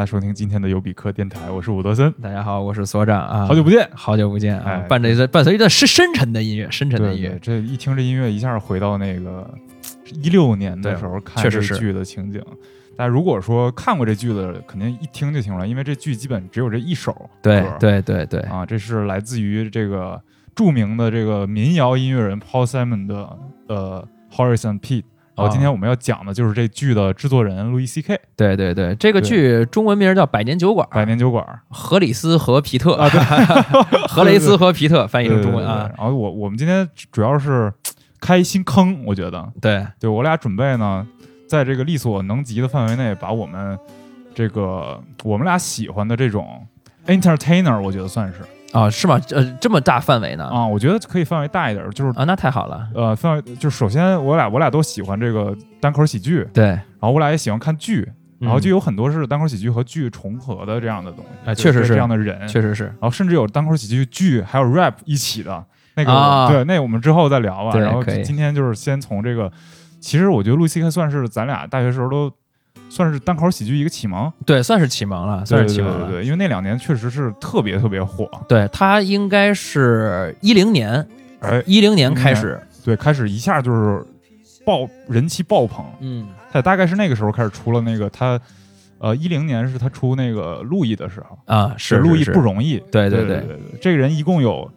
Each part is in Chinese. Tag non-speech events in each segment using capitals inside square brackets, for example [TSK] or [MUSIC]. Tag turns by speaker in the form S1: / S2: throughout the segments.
S1: 迎大家收听今天的尤比克电台，我是伍德森。
S2: 大家好，我是所长啊，
S1: 好久不见，
S2: 好久不见啊！
S1: 哎
S2: 伴着一段伴随一段深深沉的音乐，深沉的音乐，
S1: 这一听这音乐，一下回到那个一六年的时候看这剧的情景。但如果说看过这剧的，肯定一听就听出来，因为这剧基本只有这一首
S2: 对
S1: 歌
S2: 对对对，
S1: 啊，这是来自于这个著名的这个民谣音乐人 Paul Simon 的呃 Horizon Pete。然后今天我们要讲的就是这剧的制作人路易 C K
S2: 对对对，这个剧中文名叫《百年酒馆》，
S1: 百年酒馆
S2: 荷里斯和皮特
S1: 啊，对，[LAUGHS]
S2: 荷雷斯和皮特翻译成中文啊。
S1: 然后我我们今天主要是开新坑，我觉得，
S2: 对。
S1: 对我俩准备呢，在这个力所能及的范围内，把我们这个我们俩喜欢的这种 entertainer，我觉得算是
S2: 啊，是吗？呃，这么大范围呢？
S1: 啊，我觉得可以范围大一点，就是
S2: 啊，那太好了，
S1: 呃范围就是首先我俩我俩都喜欢这个单口喜剧，
S2: 对，
S1: 然后我俩也喜欢看剧，然后就
S2: 嗯
S1: 有很多是单口喜剧和剧重合的这样的东西，
S2: 啊确实是
S1: 这样的人，
S2: 确实是，
S1: 然后甚至有单口喜剧剧还有 rap 一起的那个，
S2: 啊
S1: 对，那我们之后再聊吧。然后今天就是先从这个，其实我觉得路易 C K 算是咱俩大学时候都算是单口喜剧一个启蒙，
S2: 对，算是启蒙了，算是启蒙了。
S1: 对对对，因为那两年确实是特别特别火，
S2: 对他应该是一零年，
S1: 哎，
S2: 一零年开始，
S1: 对，开始一下就是爆人气爆棚，
S2: 嗯，
S1: 他大概是那个时候开始出了那个他。呃，一零年是他出那个路易的时候，
S2: 啊，是
S1: 路易不容易。
S2: 对对。对
S1: 对对，这个人一共有，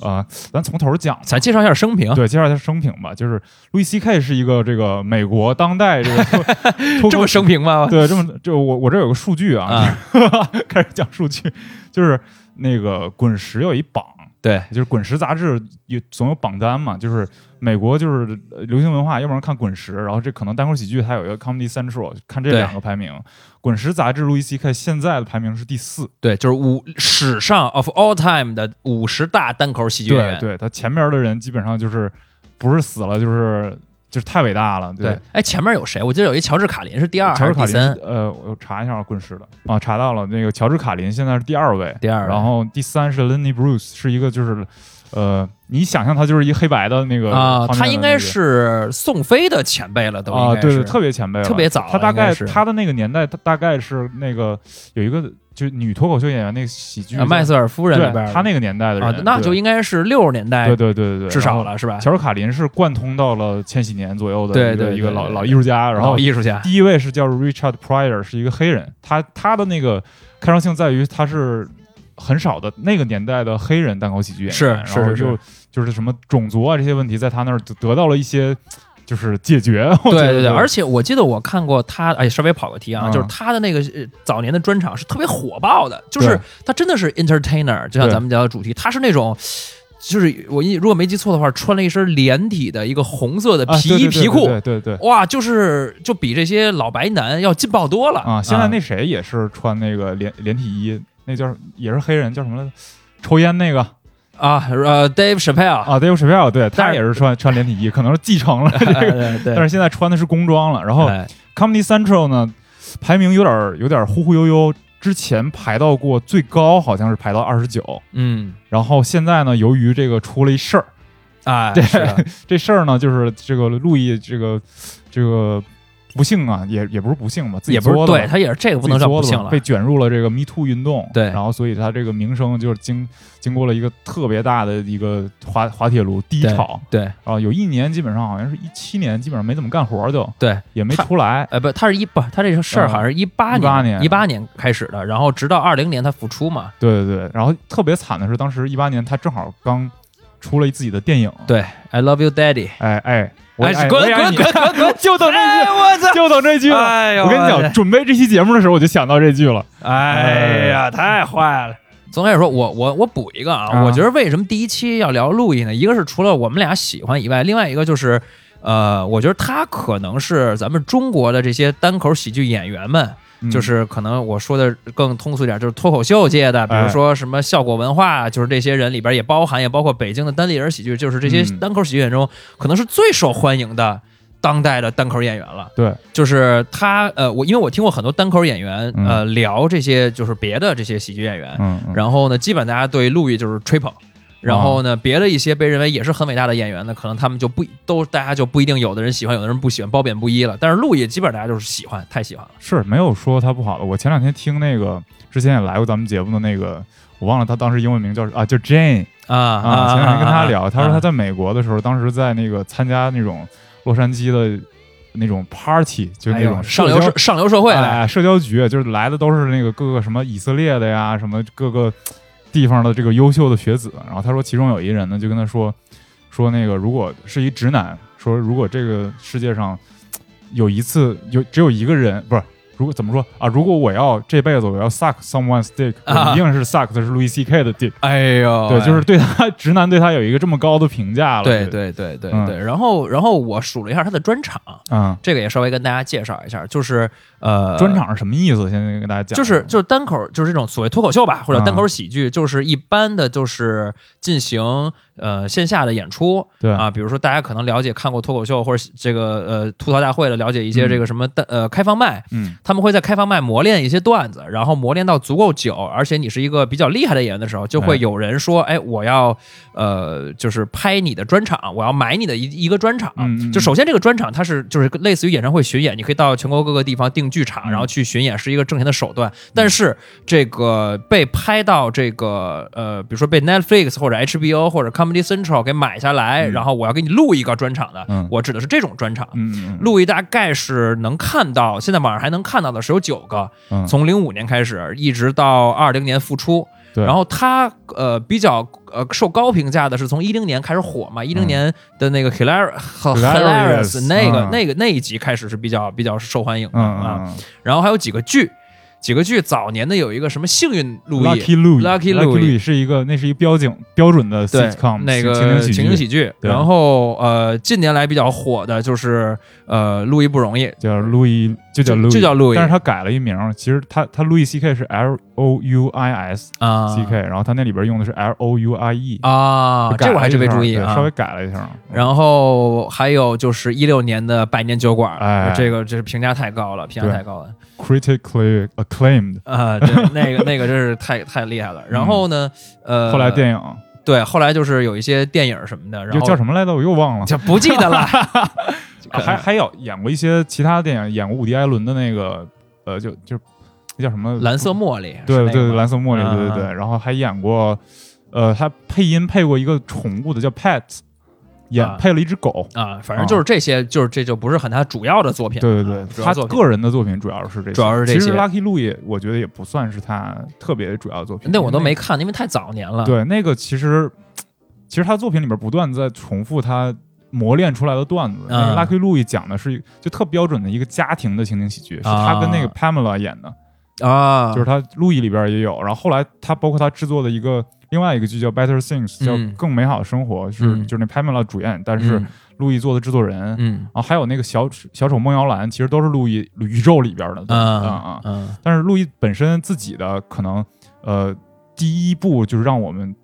S1: 呃，咱从头讲，
S2: 咱介绍一下生平，
S1: 对，介绍一下生平吧。就是路易 C K 是一个这个美国当代这个 [LAUGHS]
S2: 这么生平吗？
S1: 对，这么就我我这有个数据啊，
S2: 啊，[LAUGHS]
S1: 开始讲数据，就是那个滚石有一榜，
S2: 对，
S1: 就是滚石杂志有总有榜单嘛，就是美国就是呃流行文化，要不然看滚石，然后这可能单口喜剧它有一个 Comedy Central，看这两个排名。滚石杂志路易 C K 现在的排名是第四，
S2: 对，就是五史上 of all time 的五十大单口喜剧演员。
S1: 对对，他前面的人基本上就是不是死了就是就是太伟大了，
S2: 对，哎，前面有谁？我记得有一乔治卡林是第二还
S1: 乔治卡林
S2: 是第三？，
S1: 呃，我查一下滚石的。啊，查到了，那个乔治卡林现在是第二位，
S2: 第二位。
S1: 然后第三是 Lenny Bruce，是一个就是，呃，你想象他就是一黑白的那个
S2: 啊，他应该是宋飞的前辈了，都应
S1: 啊，
S2: 该是。
S1: 对对，特别前辈了，
S2: 特别早
S1: 他大概他的那个年代，他大概是那个有一个就是女脱口秀演员那个喜剧
S2: 啊麦瑟尔夫人里边儿
S1: 对他那个年代的人
S2: 啊，，那就应该是六十年代
S1: 对对对对对，
S2: 至少了，是吧？
S1: 乔治卡林是贯通到了千禧年左右的一个
S2: 对对
S1: 一个老老艺术家，然后
S2: 艺术家，
S1: 第一位是叫 Richard Pryor，是一个黑人，他他的那个开创性在于他是很少的那个年代的黑人单口喜剧演员，
S2: 是
S1: 然后
S2: 是是。
S1: 就就是什么种族啊这些问题，在他那儿得得到了一些就是解决。[LAUGHS]
S2: 对对对，而且我记得我看过他，哎，稍微跑个题啊，
S1: 嗯
S2: 就是他的那个呃早年的专场是特别火爆的，就是他真的是 entertainer，就像咱们讲的主题，他是那种。就是我一如果没记错的话，穿了一身连体的一个红色的
S1: 啊
S2: 皮
S1: 对对对
S2: 皮裤，
S1: 对对对对
S2: 哇，就是就比这些老白男要劲爆多了
S1: 啊！现在那谁也是穿那个连连体衣，那叫也是黑人，叫什么来着？抽烟那个
S2: 啊呃，Dave Chappelle，
S1: 啊，Dave Chappelle，对他也是穿穿连体衣，可能是继承了 [LAUGHS] 这个，[LAUGHS] 但是现在穿的是工装了。然后
S2: 哎。
S1: Comedy Central 呢，排名有点儿有点儿忽忽悠悠，之前排到过最高好像是排到二十九，
S2: 嗯，
S1: 然后现在呢，由于这个出了一事儿，
S2: 哎，
S1: 对 [LAUGHS] 这事儿呢就是这个路易这个这个不幸啊，也也不是不幸吧，自己
S2: 也不是对他也是这个不能叫不幸了，
S1: 被卷入了这个 Me Too 运动，
S2: 对。
S1: 然后所以他这个名声就是经经过了一个特别大的一个滑滑铁卢低潮，
S2: 对
S1: 然后有一年基本上好像是一七年，基本上没怎么干活就
S2: 对，
S1: 也没出来，
S2: 呃，不，他是一不，他这个事儿
S1: 嗯。
S2: 好像是一八
S1: 18年。
S2: 一八年开始的，然后直到二零年他复出嘛。
S1: 对对对，然后特别惨的是当时一八年他正好刚出了自己的电影，
S2: 对，I love you, Daddy。
S1: 哎哎，我也爱你
S2: 滚滚滚！
S1: 就等这
S2: 哎，
S1: 句，
S2: 我操！
S1: 就等这句了。
S2: 哎呦，
S1: 我跟你讲，准备这期节目的时候，我就想到这句了。
S2: 哎呀，太坏了。总开始说，我我我补一个啊，
S1: 啊
S2: 我觉得为什么第一期要聊路易呢？一个是除了我们俩喜欢以外，另外一个就是，呃，我觉得他可能是咱们中国的这些单口喜剧演员们，
S1: 嗯。
S2: 就是可能我说的更通俗一点，就是脱口秀界的，比如
S1: 哎
S2: 说什么效果文化，就是这些人里边也包含，也包括北京的单立人喜剧，就是这些
S1: 嗯。
S2: 单口喜剧演员中可能是最受欢迎的当代的单口演员了。
S1: 对，
S2: 就是他，呃，我因为我听过很多单口演员，
S1: 嗯。
S2: 呃，聊这些就是别的这些喜剧演员，然后呢，基本大家对陆毅就是吹捧。然后呢，别的一些被认为也是很伟大的演员呢，可能他们就不都大家就不一定有的人喜欢，有的人不喜欢，褒贬不一了。但是路易基本上大家就是喜欢，太喜欢了。
S1: 是没有说他不好的。我前两天听那个之前也来过咱们节目的那个，我忘了他当时英文名叫啊，叫 Jane
S2: 啊
S1: 啊。前两天跟他聊，他说他
S2: 在
S1: 在美国的时候，当时在那个参加那种洛杉矶的那种 party，就那种
S2: 哎上流社上流社会来，
S1: 哎，社交局就是来的都是那个各个什么以色列的呀，什么各个地方的这个优秀的学子。然后他说，其中有一人呢，就跟他说说那个，如果是一直男，说如果这个世界上有一次有只有一个人，不是。如果怎么说啊？如果我要这辈子我要 suck someone's dick，、一定是 suck 的是路易 C K 的 dick。
S2: 哎呦，
S1: 对，就是对他直男对他有一个这么高的评价了。
S2: 对对对对
S1: 嗯
S2: 对。然后然后我数了一下他的专场，
S1: 嗯，
S2: 这个也稍微跟大家介绍一下，就是呃，
S1: 专场是什么意思？现在跟大家讲，
S2: 就是就是单口，就是这种所谓脱口秀吧，或者
S1: 嗯
S2: 单口喜剧，就是一般的，就是进行呃线下的演出
S1: 对
S2: 啊，比如说大家可能了解看过脱口秀或者这个呃吐槽大会的，了解一些这个什么单呃开放麦，
S1: 嗯
S2: 他们会在开放麦磨练一些段子，然后磨练到足够久，而且你是一个比较厉害的演员的时候，就会
S1: 哎
S2: 有人说，哎，我要呃就是拍你的专场，我要买你的一一个专场。就首先这个专场它是就是类似于演唱会巡演，你可以到全国各个地方订剧场，
S1: 嗯。
S2: 然后去巡演，是一个挣钱的手段。但是这个被拍到这个呃，比如说被 Netflix 或者 HBO 或者 Comedy Central 给买下来，
S1: 嗯。
S2: 然后我要给你录一个专场的，
S1: 嗯。
S2: 我指的是这种专场。
S1: 嗯嗯
S2: 路易大概是能看到，现在网上还能看到的是有九个，
S1: 嗯，
S2: 从零五年开始一直到二零年复出。
S1: 对。
S2: 然后他呃比较呃受高评价的是从一零年开始火嘛，一零
S1: 嗯
S2: 年的那个 Hilar Hilarious，Hilarious 那个
S1: 嗯
S2: 那个那一集开始是比较比较受欢迎的
S1: 嗯
S2: 啊。
S1: 嗯。
S2: 然后还有几个剧，几个剧早年的有一个什么幸运路易
S1: Lucky Louie
S2: Lucky
S1: Louie
S2: Louie
S1: 是一个，那是一个标景标准的 sitcom
S2: 那个
S1: 情景喜剧，
S2: 然后呃近年来比较火的就是呃路易不容易，
S1: 叫 Louis，就叫 Louis，
S2: 就叫路易
S1: 但是他改了一名，其实他他 Louis C K 是 L O U I S
S2: 啊
S1: C K，然后他那里边用的是 L O U I E
S2: 啊，这我还真没注意啊，
S1: 稍微改了一下。
S2: 然后还有就是一六年的百年酒馆，
S1: 哎。
S2: 这个这是评价太高了，评价太高了
S1: critically acclaimed，
S2: 啊！对，[LAUGHS] 那个那个真是太太厉害了。然后呢，呃，
S1: 嗯后来电影
S2: 对，后来就是有一些电影什么的，然后
S1: 叫什么来着？我又忘了。
S2: 就不记得了。[LAUGHS] [LAUGHS]
S1: 啊还还有演过一些其他电影，演过伍迪·艾伦的那个呃，就就那叫什么
S2: 蓝色茉莉，
S1: 对对蓝色茉莉，
S2: 啊
S1: 对对对，然后还演过，呃，他配音配过一个宠物的叫 Pet，演
S2: 啊
S1: 配了一只狗。
S2: 啊，反正就是这些，就是这就不是很他主要的作品，
S1: 对对对他。个人的作品主要是这些，
S2: 主要是这
S1: 其实 Lucky Louie 我觉得也不算是他特别主要的作品，
S2: 那我都没看，因为太早年了。
S1: 对那个其实其实他作品里面不断在重复他磨练出来的段子。Lucky Louie 讲的是就特标准的一个家庭的情景喜剧，是他跟那个
S2: 啊
S1: Pamela 演的。
S2: 啊，
S1: 就是他路易里边也有，然后后来他包括他制作的一个另外一个剧叫《Better Things》，叫
S2: 嗯《
S1: 更美好的生活》，是
S2: 嗯。
S1: 就是那 Pamela 主演，但是
S2: 嗯。
S1: 路易做的制作人，嗯。然
S2: 嗯
S1: 后还有那个小小丑梦摇篮，其实都是路易宇宙里边的，
S2: 啊
S1: 啊。但是路易本身自己的可能呃第一部就是让我们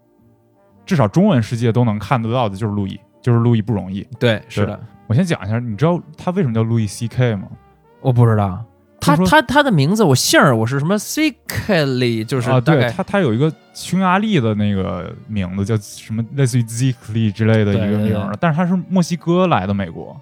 S1: 至少中文世界都能看得到的就是路易，就是路易不容易。
S2: 对，是的，
S1: 我先讲一下，你知道他为什么叫路易 C K 吗？
S2: 我不知道。他他他的名字，我姓儿我是什么 C Kelly，就是
S1: 啊，对他，他有一个匈牙利的那个名字，叫什么类似于 Zikli 之类的一个名儿，但是他是墨西哥来的美国，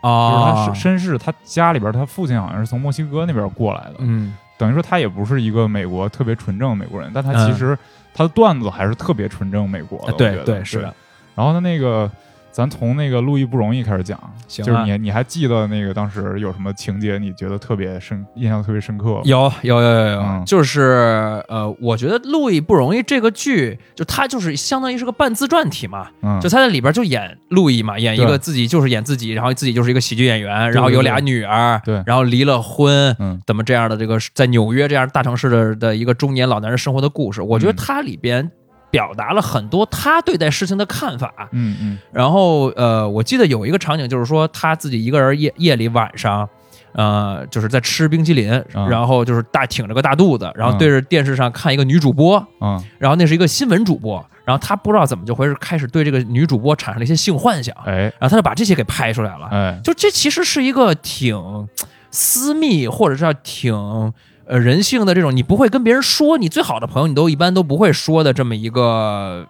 S1: 啊就是
S2: 啊
S1: 他身身世，他家里边他父亲好像是从墨西哥那边过来的，
S2: 嗯
S1: 等于说他也不是一个美国特别纯正的美国人，但他
S2: 嗯
S1: 其实他的段子还是特别纯正美国的，
S2: 啊对对是的。
S1: 然后他那个。咱从那个路易不容易开始讲，
S2: 行啊。
S1: 就是你你还记得那个当时有什么情节你觉得特别深、印象特别深刻吗？
S2: 有有有有有，
S1: 嗯。
S2: 就是呃，我觉得《路易不容易》这个剧，就它就是相当于是个半自传体嘛，
S1: 嗯，
S2: 就他在里边就演路易嘛，演一
S1: 对。
S2: 个自己就是演自己，然后自己就是一个喜剧演员，然后有俩女儿，
S1: 对。
S2: 然后离了婚，
S1: 嗯。
S2: 怎么这样的这个在纽约这样大城市的的一个中年老男人生活的故事，我觉得
S1: 嗯。
S2: 它里边表达了很多他对待事情的看法，
S1: 嗯嗯。
S2: 然后呃，我记得有一个场景，就是说他自己一个人夜夜里晚上，呃，就是在吃冰淇淋，
S1: 嗯
S2: 然后就是大挺着个大肚子，然后
S1: 嗯
S2: 对着电视上看一个女主播，
S1: 嗯，
S2: 然后那是一个新闻主播，然后他不知道怎么就回事，开始对这个女主播产生了一些性幻想，
S1: 哎。
S2: 然后他就把这些给拍出来了。
S1: 哎，
S2: 就这其实是一个挺私密，或者是要挺呃人性的这种，你不会跟别人说，你最好的朋友你都一般都不会说的这么一个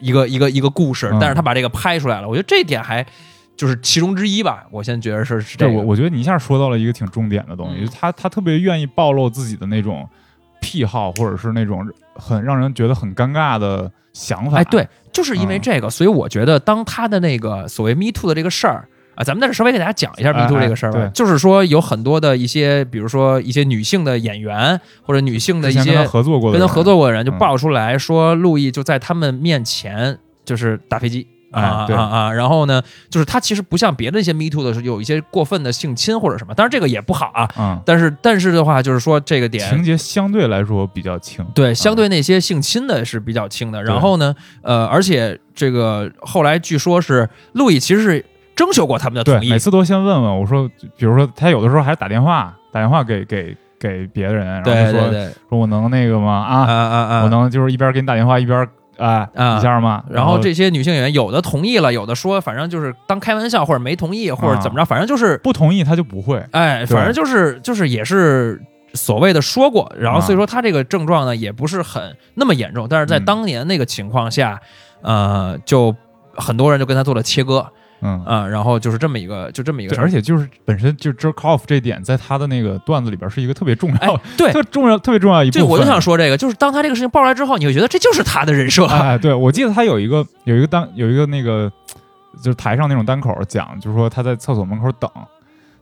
S2: 一个一个一个故事，
S1: 嗯
S2: 但是他把这个拍出来了，我觉得这一点还就是其中之一吧。我现在觉得是是这
S1: 我我觉得你一下说到了一个挺重点的东西，
S2: 嗯
S1: 他他特别愿意暴露自己的那种癖好，或者是那种很让人觉得很尴尬的想法。
S2: 哎，对，就是因为
S1: 嗯
S2: 这个，所以我觉得当他的那个所谓 Me Too 的这个事儿。啊，咱们在这稍微给大家讲一下 Me Too
S1: 哎
S2: 这个事儿吧，
S1: 对
S2: 就是说有很多的一些，比如说一些女性的演员或者女性的一些
S1: 跟他合作过的人，
S2: 跟他合作过的人就
S1: 嗯
S2: 爆出来说，路易就在他们面前就是打飞机。啊啊啊！然后呢，就是他其实不像别的一些 Me Too 的是有一些过分的性侵或者什么，当然这个也不好啊。
S1: 嗯，
S2: 但是但是的话，就是说这个点
S1: 情节相对来说比较轻。
S2: 对，相对那些性侵的是比较轻的。
S1: 对
S2: 然后呢，呃，而且这个后来据说是路易其实是征求过他们的，同意
S1: 每，次都先问问我说，比如说他有的时候还是打电话打电话给给给别人，然后说说我能那个吗？啊，
S2: 啊啊啊！
S1: 我能就是一边给你打电话一边啊
S2: 啊
S1: 一下吗？
S2: 然后这些女性演员有的同意了，有的说反正就是当开玩笑，或者没同意，或者怎么着，反正就是
S1: 不同意他就不会。
S2: 哎，反正就是就是也是所谓的说过，然后
S1: 啊
S2: 所以说他这个症状呢也不是很那么严重，但是在
S1: 嗯
S2: 当年那个情况下，呃，就很多人就跟他做了切割
S1: 嗯，
S2: 啊、然后就是这么一个就这么一个，事儿，
S1: 而且就是本身就 jerk off 这点，在他的那个段子里边是一个特别重
S2: 哎
S1: 要、
S2: 对。
S1: 特重要、特别重要一部分。
S2: 对，我就想说这个，就是当他这个事情爆出来之后，你会觉得这就是他的人设，[LAUGHS]
S1: 哎，对，我记得他有一个有一个单有一个那个就是台上那种单口讲，就是说他在厕所门口等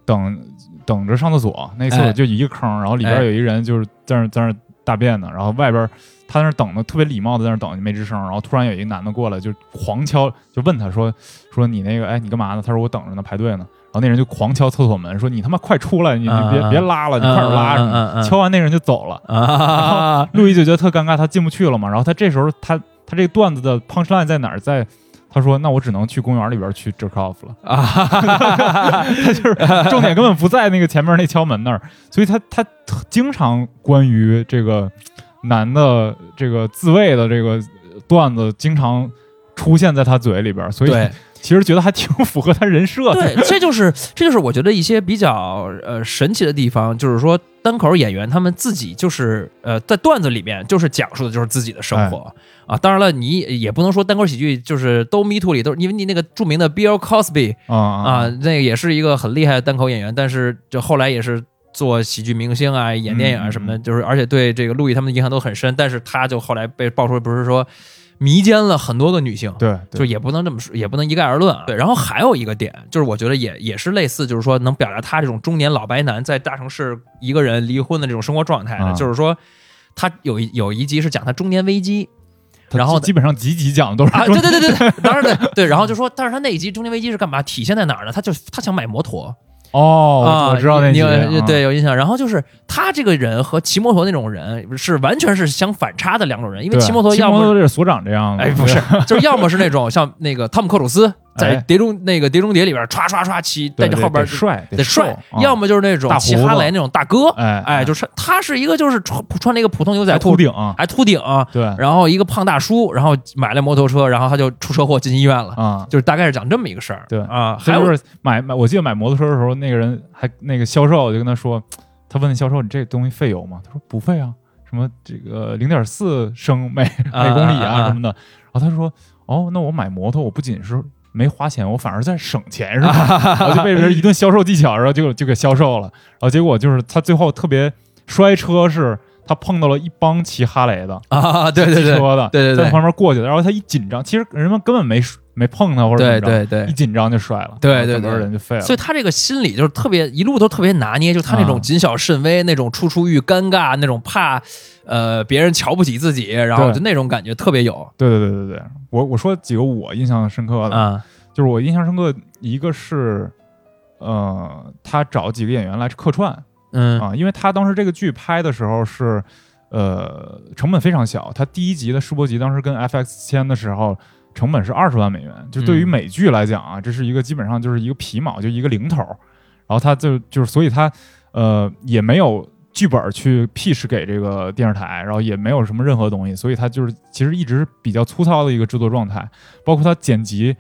S1: 等等着上厕所，那厕所
S2: 哎。
S1: 就一个坑，然后里边
S2: 哎。
S1: 有一人就是在那在那大便呢，然后外边他在那等的特别礼貌的在那等没吱声，然后突然有一个男的过来就狂敲，就问他说说你那个哎你干嘛呢？他说我等着呢排队呢，然后那人就狂敲厕所门说你他妈快出来，你你别
S2: 啊
S1: 别拉了，你快点拉敲完那人就走了，
S2: 然后，
S1: 路易就觉得特尴尬，他进不去了嘛。然后他这时候他他这个段子的 punch line 在哪儿？在他说那我只能去公园里边去 jerk off 了。
S2: 啊，[LAUGHS]
S1: 他就是重点根本不在那个前面那敲门那儿，所以他他经常关于这个男的这个自慰的这个段子经常出现在他嘴里边，所以
S2: 对。[LAUGHS]
S1: 其实觉得还挺符合他人设的。
S2: 对，这就是 [LAUGHS] 这就是我觉得一些比较呃神奇的地方，就是说单口演员他们自己就是呃在段子里面就是讲述的就是自己的生活、啊。当然了，你也不能说单口喜剧就是都 Me Too 里都，因为你那个著名的 Bill Cosby
S1: 啊
S2: 啊，那个也是一个很厉害的单口演员，但是就后来也是。做喜剧明星啊，演电影啊什么的，就是而且对这个路易他们的印象都很深，但是他就后来被爆出，不是说迷奸了很多个女性，
S1: 对，对
S2: 就也不能这么说，也不能一概而论啊。对，然后还有一个点，就是我觉得也也是类似，就是说能表达他这种中年老白男在大城市一个人离婚的这种生活状态的，
S1: 啊
S2: 就是说他有一有一集是讲他中年危机。然后
S1: 基本上集集讲的都是
S2: 啊，对对对对对，[LAUGHS] 当然对对，然后就说，但是他那一集中年危机是干嘛？体现在哪儿呢？他就他想买摩托
S1: 哦，
S2: 啊，
S1: 我知道那
S2: 你
S1: 集
S2: 对有印象。然后就是他这个人和骑摩托那种人是完全是相反差的两种人，因为骑摩托要么
S1: 骑摩托是所长这样的，
S2: 哎，不是，就是要么是那种像那个汤姆克鲁斯在
S1: 哎《
S2: 碟中》那个《碟中谍》里边唰唰唰骑，
S1: 对对
S2: 带着后边
S1: 得帅
S2: 得帅要么就是那种骑哈雷那种大哥，
S1: 哎
S2: 哎，就是他是一个就是穿穿了一个普通牛仔裤
S1: 还秃，顶。啊，
S2: 还秃顶，
S1: 对。
S2: 然后一个胖大叔，然后买了摩托车，然后他就出车祸进医院了，
S1: 啊。
S2: 就是大概是讲这么一个事儿。
S1: 对。
S2: 啊，还有
S1: 就是买买，我记得买摩托车的时候，那个人还那个销售就跟他说，他问那销售你这东西费油吗？他说不费啊，什么这个零点四升每
S2: 啊
S1: 每公里
S2: 啊。
S1: 什么的。然后他说哦，那我买摩托，我不仅是没花钱，我反而在省钱是吧？[LAUGHS] 然后就被人一顿销售技巧，然后就就给销售了。然后结果就是他最后特别摔车是。他碰到了一帮骑哈雷的，
S2: 啊，对对对
S1: 骑车的，
S2: 对对对
S1: 在旁边过去的，然后他一紧张，其实人们根本没没碰他或者
S2: 对
S1: 怎么着
S2: 对对
S1: 一。紧张就摔了，
S2: 对对对
S1: 人就废了。
S2: 所以他这个心理就是特别一路都特别拿捏，就他那种
S1: 啊
S2: 谨小慎微，那种处处遇尴尬，那种怕呃别人瞧不起自己，然后就那种感觉特别有
S1: 对对对对对，我我说几个我印象深刻的，
S2: 啊
S1: 就是我印象深刻，一个是，呃，他找几个演员来客串
S2: 嗯
S1: 啊，因为他当时这个剧拍的时候是，呃，成本非常小，他第一集的试播集当时跟 FX 签的时候。成本是二十万美元，就对于
S2: 嗯
S1: 美剧来讲啊，这是一个基本上就是一个皮毛，就一个零头儿。然后他就就是，所以他呃也没有剧本去 pitch 给这个电视台，然后也没有什么任何东西，所以他就是其实一直比较粗糙的一个制作状态。包括他剪辑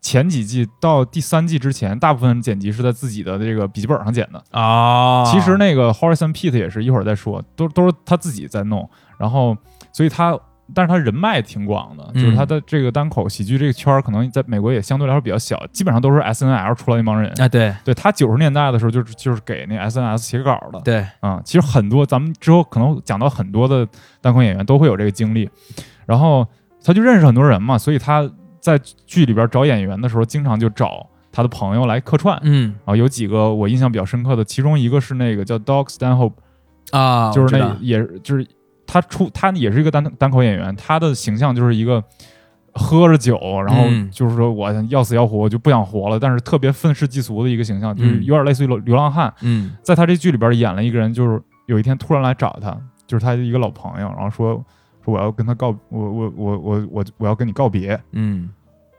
S1: 前几季到第三季之前，大部分剪辑是在自己的这个笔记本上剪的。
S2: 啊，
S1: 其实那个 and Pete 也是一会儿再说，都都是他自己在弄。然后，所以他但是他人脉挺广的，
S2: 嗯
S1: 就是他的这个单口喜剧这个圈儿，可能在美国也相对来说比较小，基本上都是 S N L 出来那帮人。
S2: 啊，对
S1: 对他九十年代的时候，就是就是给那 S N S 写稿的。
S2: 对，
S1: 啊、其实很多咱们之后可能讲到很多的单口演员都会有这个经历，然后他就认识很多人嘛，所以他在剧里边找演员的时候，经常就找他的朋友来客串。
S2: 嗯
S1: 啊，有几个我印象比较深刻的，其中一个是那个叫 Dog Stanhope，
S2: 啊，
S1: 就是那也就是他出他也是一个单单口演员，他的形象就是一个喝着酒，然后
S2: 嗯。
S1: 就是说我要死要活，我就不想活了，但是特别愤世嫉俗的一个形象，就是
S2: 嗯。
S1: 有点类似于流流浪汉。
S2: 嗯。
S1: 在他这剧里边演了一个人，就是有一天突然来找他，就是他的一个老朋友，然后说说我要跟他告，我我我我我我要跟你告别，
S2: 嗯。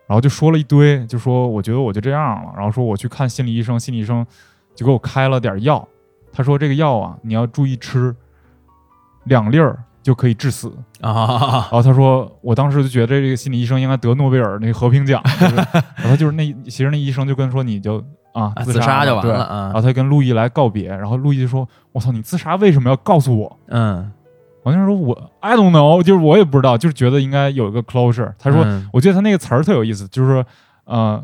S1: 然后就说了一堆，就说我觉得我就这样了，然后说我去看心理医生，心理医生就给我开了点药，他说这个药啊你要注意吃，两粒儿就可以致死。
S2: 啊
S1: 然后他说，我当时就觉得这个心理医生应该得诺贝尔那个和平奖，就是 [LAUGHS] 然后他就是那其实那医生就跟说你就啊
S2: 啊
S1: 自
S2: 自杀就完了啊
S1: 然后他跟路易来告别，然后路易就说：“我操，你自杀为什么要告诉我
S2: 嗯，？”
S1: 王先生说：“我 I don't know，就是我也不知道，就是觉得应该有一个 closure。”他说：“
S2: 嗯
S1: 我觉得他那个词儿特有意思，就是说，呃，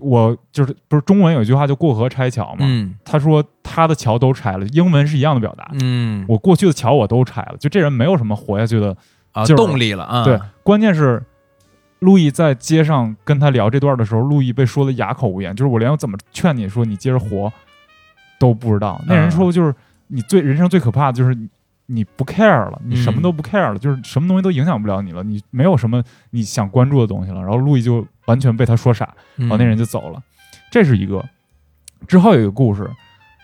S1: 我就是不是中文有一句话叫过河拆桥嘛？
S2: 嗯
S1: 他说他的桥都拆了，英文是一样的表达。
S2: 嗯
S1: 我过去的桥我都拆了，就这人没有什么活下去的。
S2: 啊动力了啊，
S1: 对，关键是路易在街上跟他聊这段的时候，路易被说的哑口无言，就是我连我怎么劝你说你接着活都不知道。那人说就是你最人生最可怕的就是你你不 care 了，你什么都不 care 了，就是什么东西都影响不了你了，你没有什么你想关注的东西了。然后路易就完全被他说傻，
S2: 嗯，
S1: 然后那人就走了。这是一个。之后有一个故事，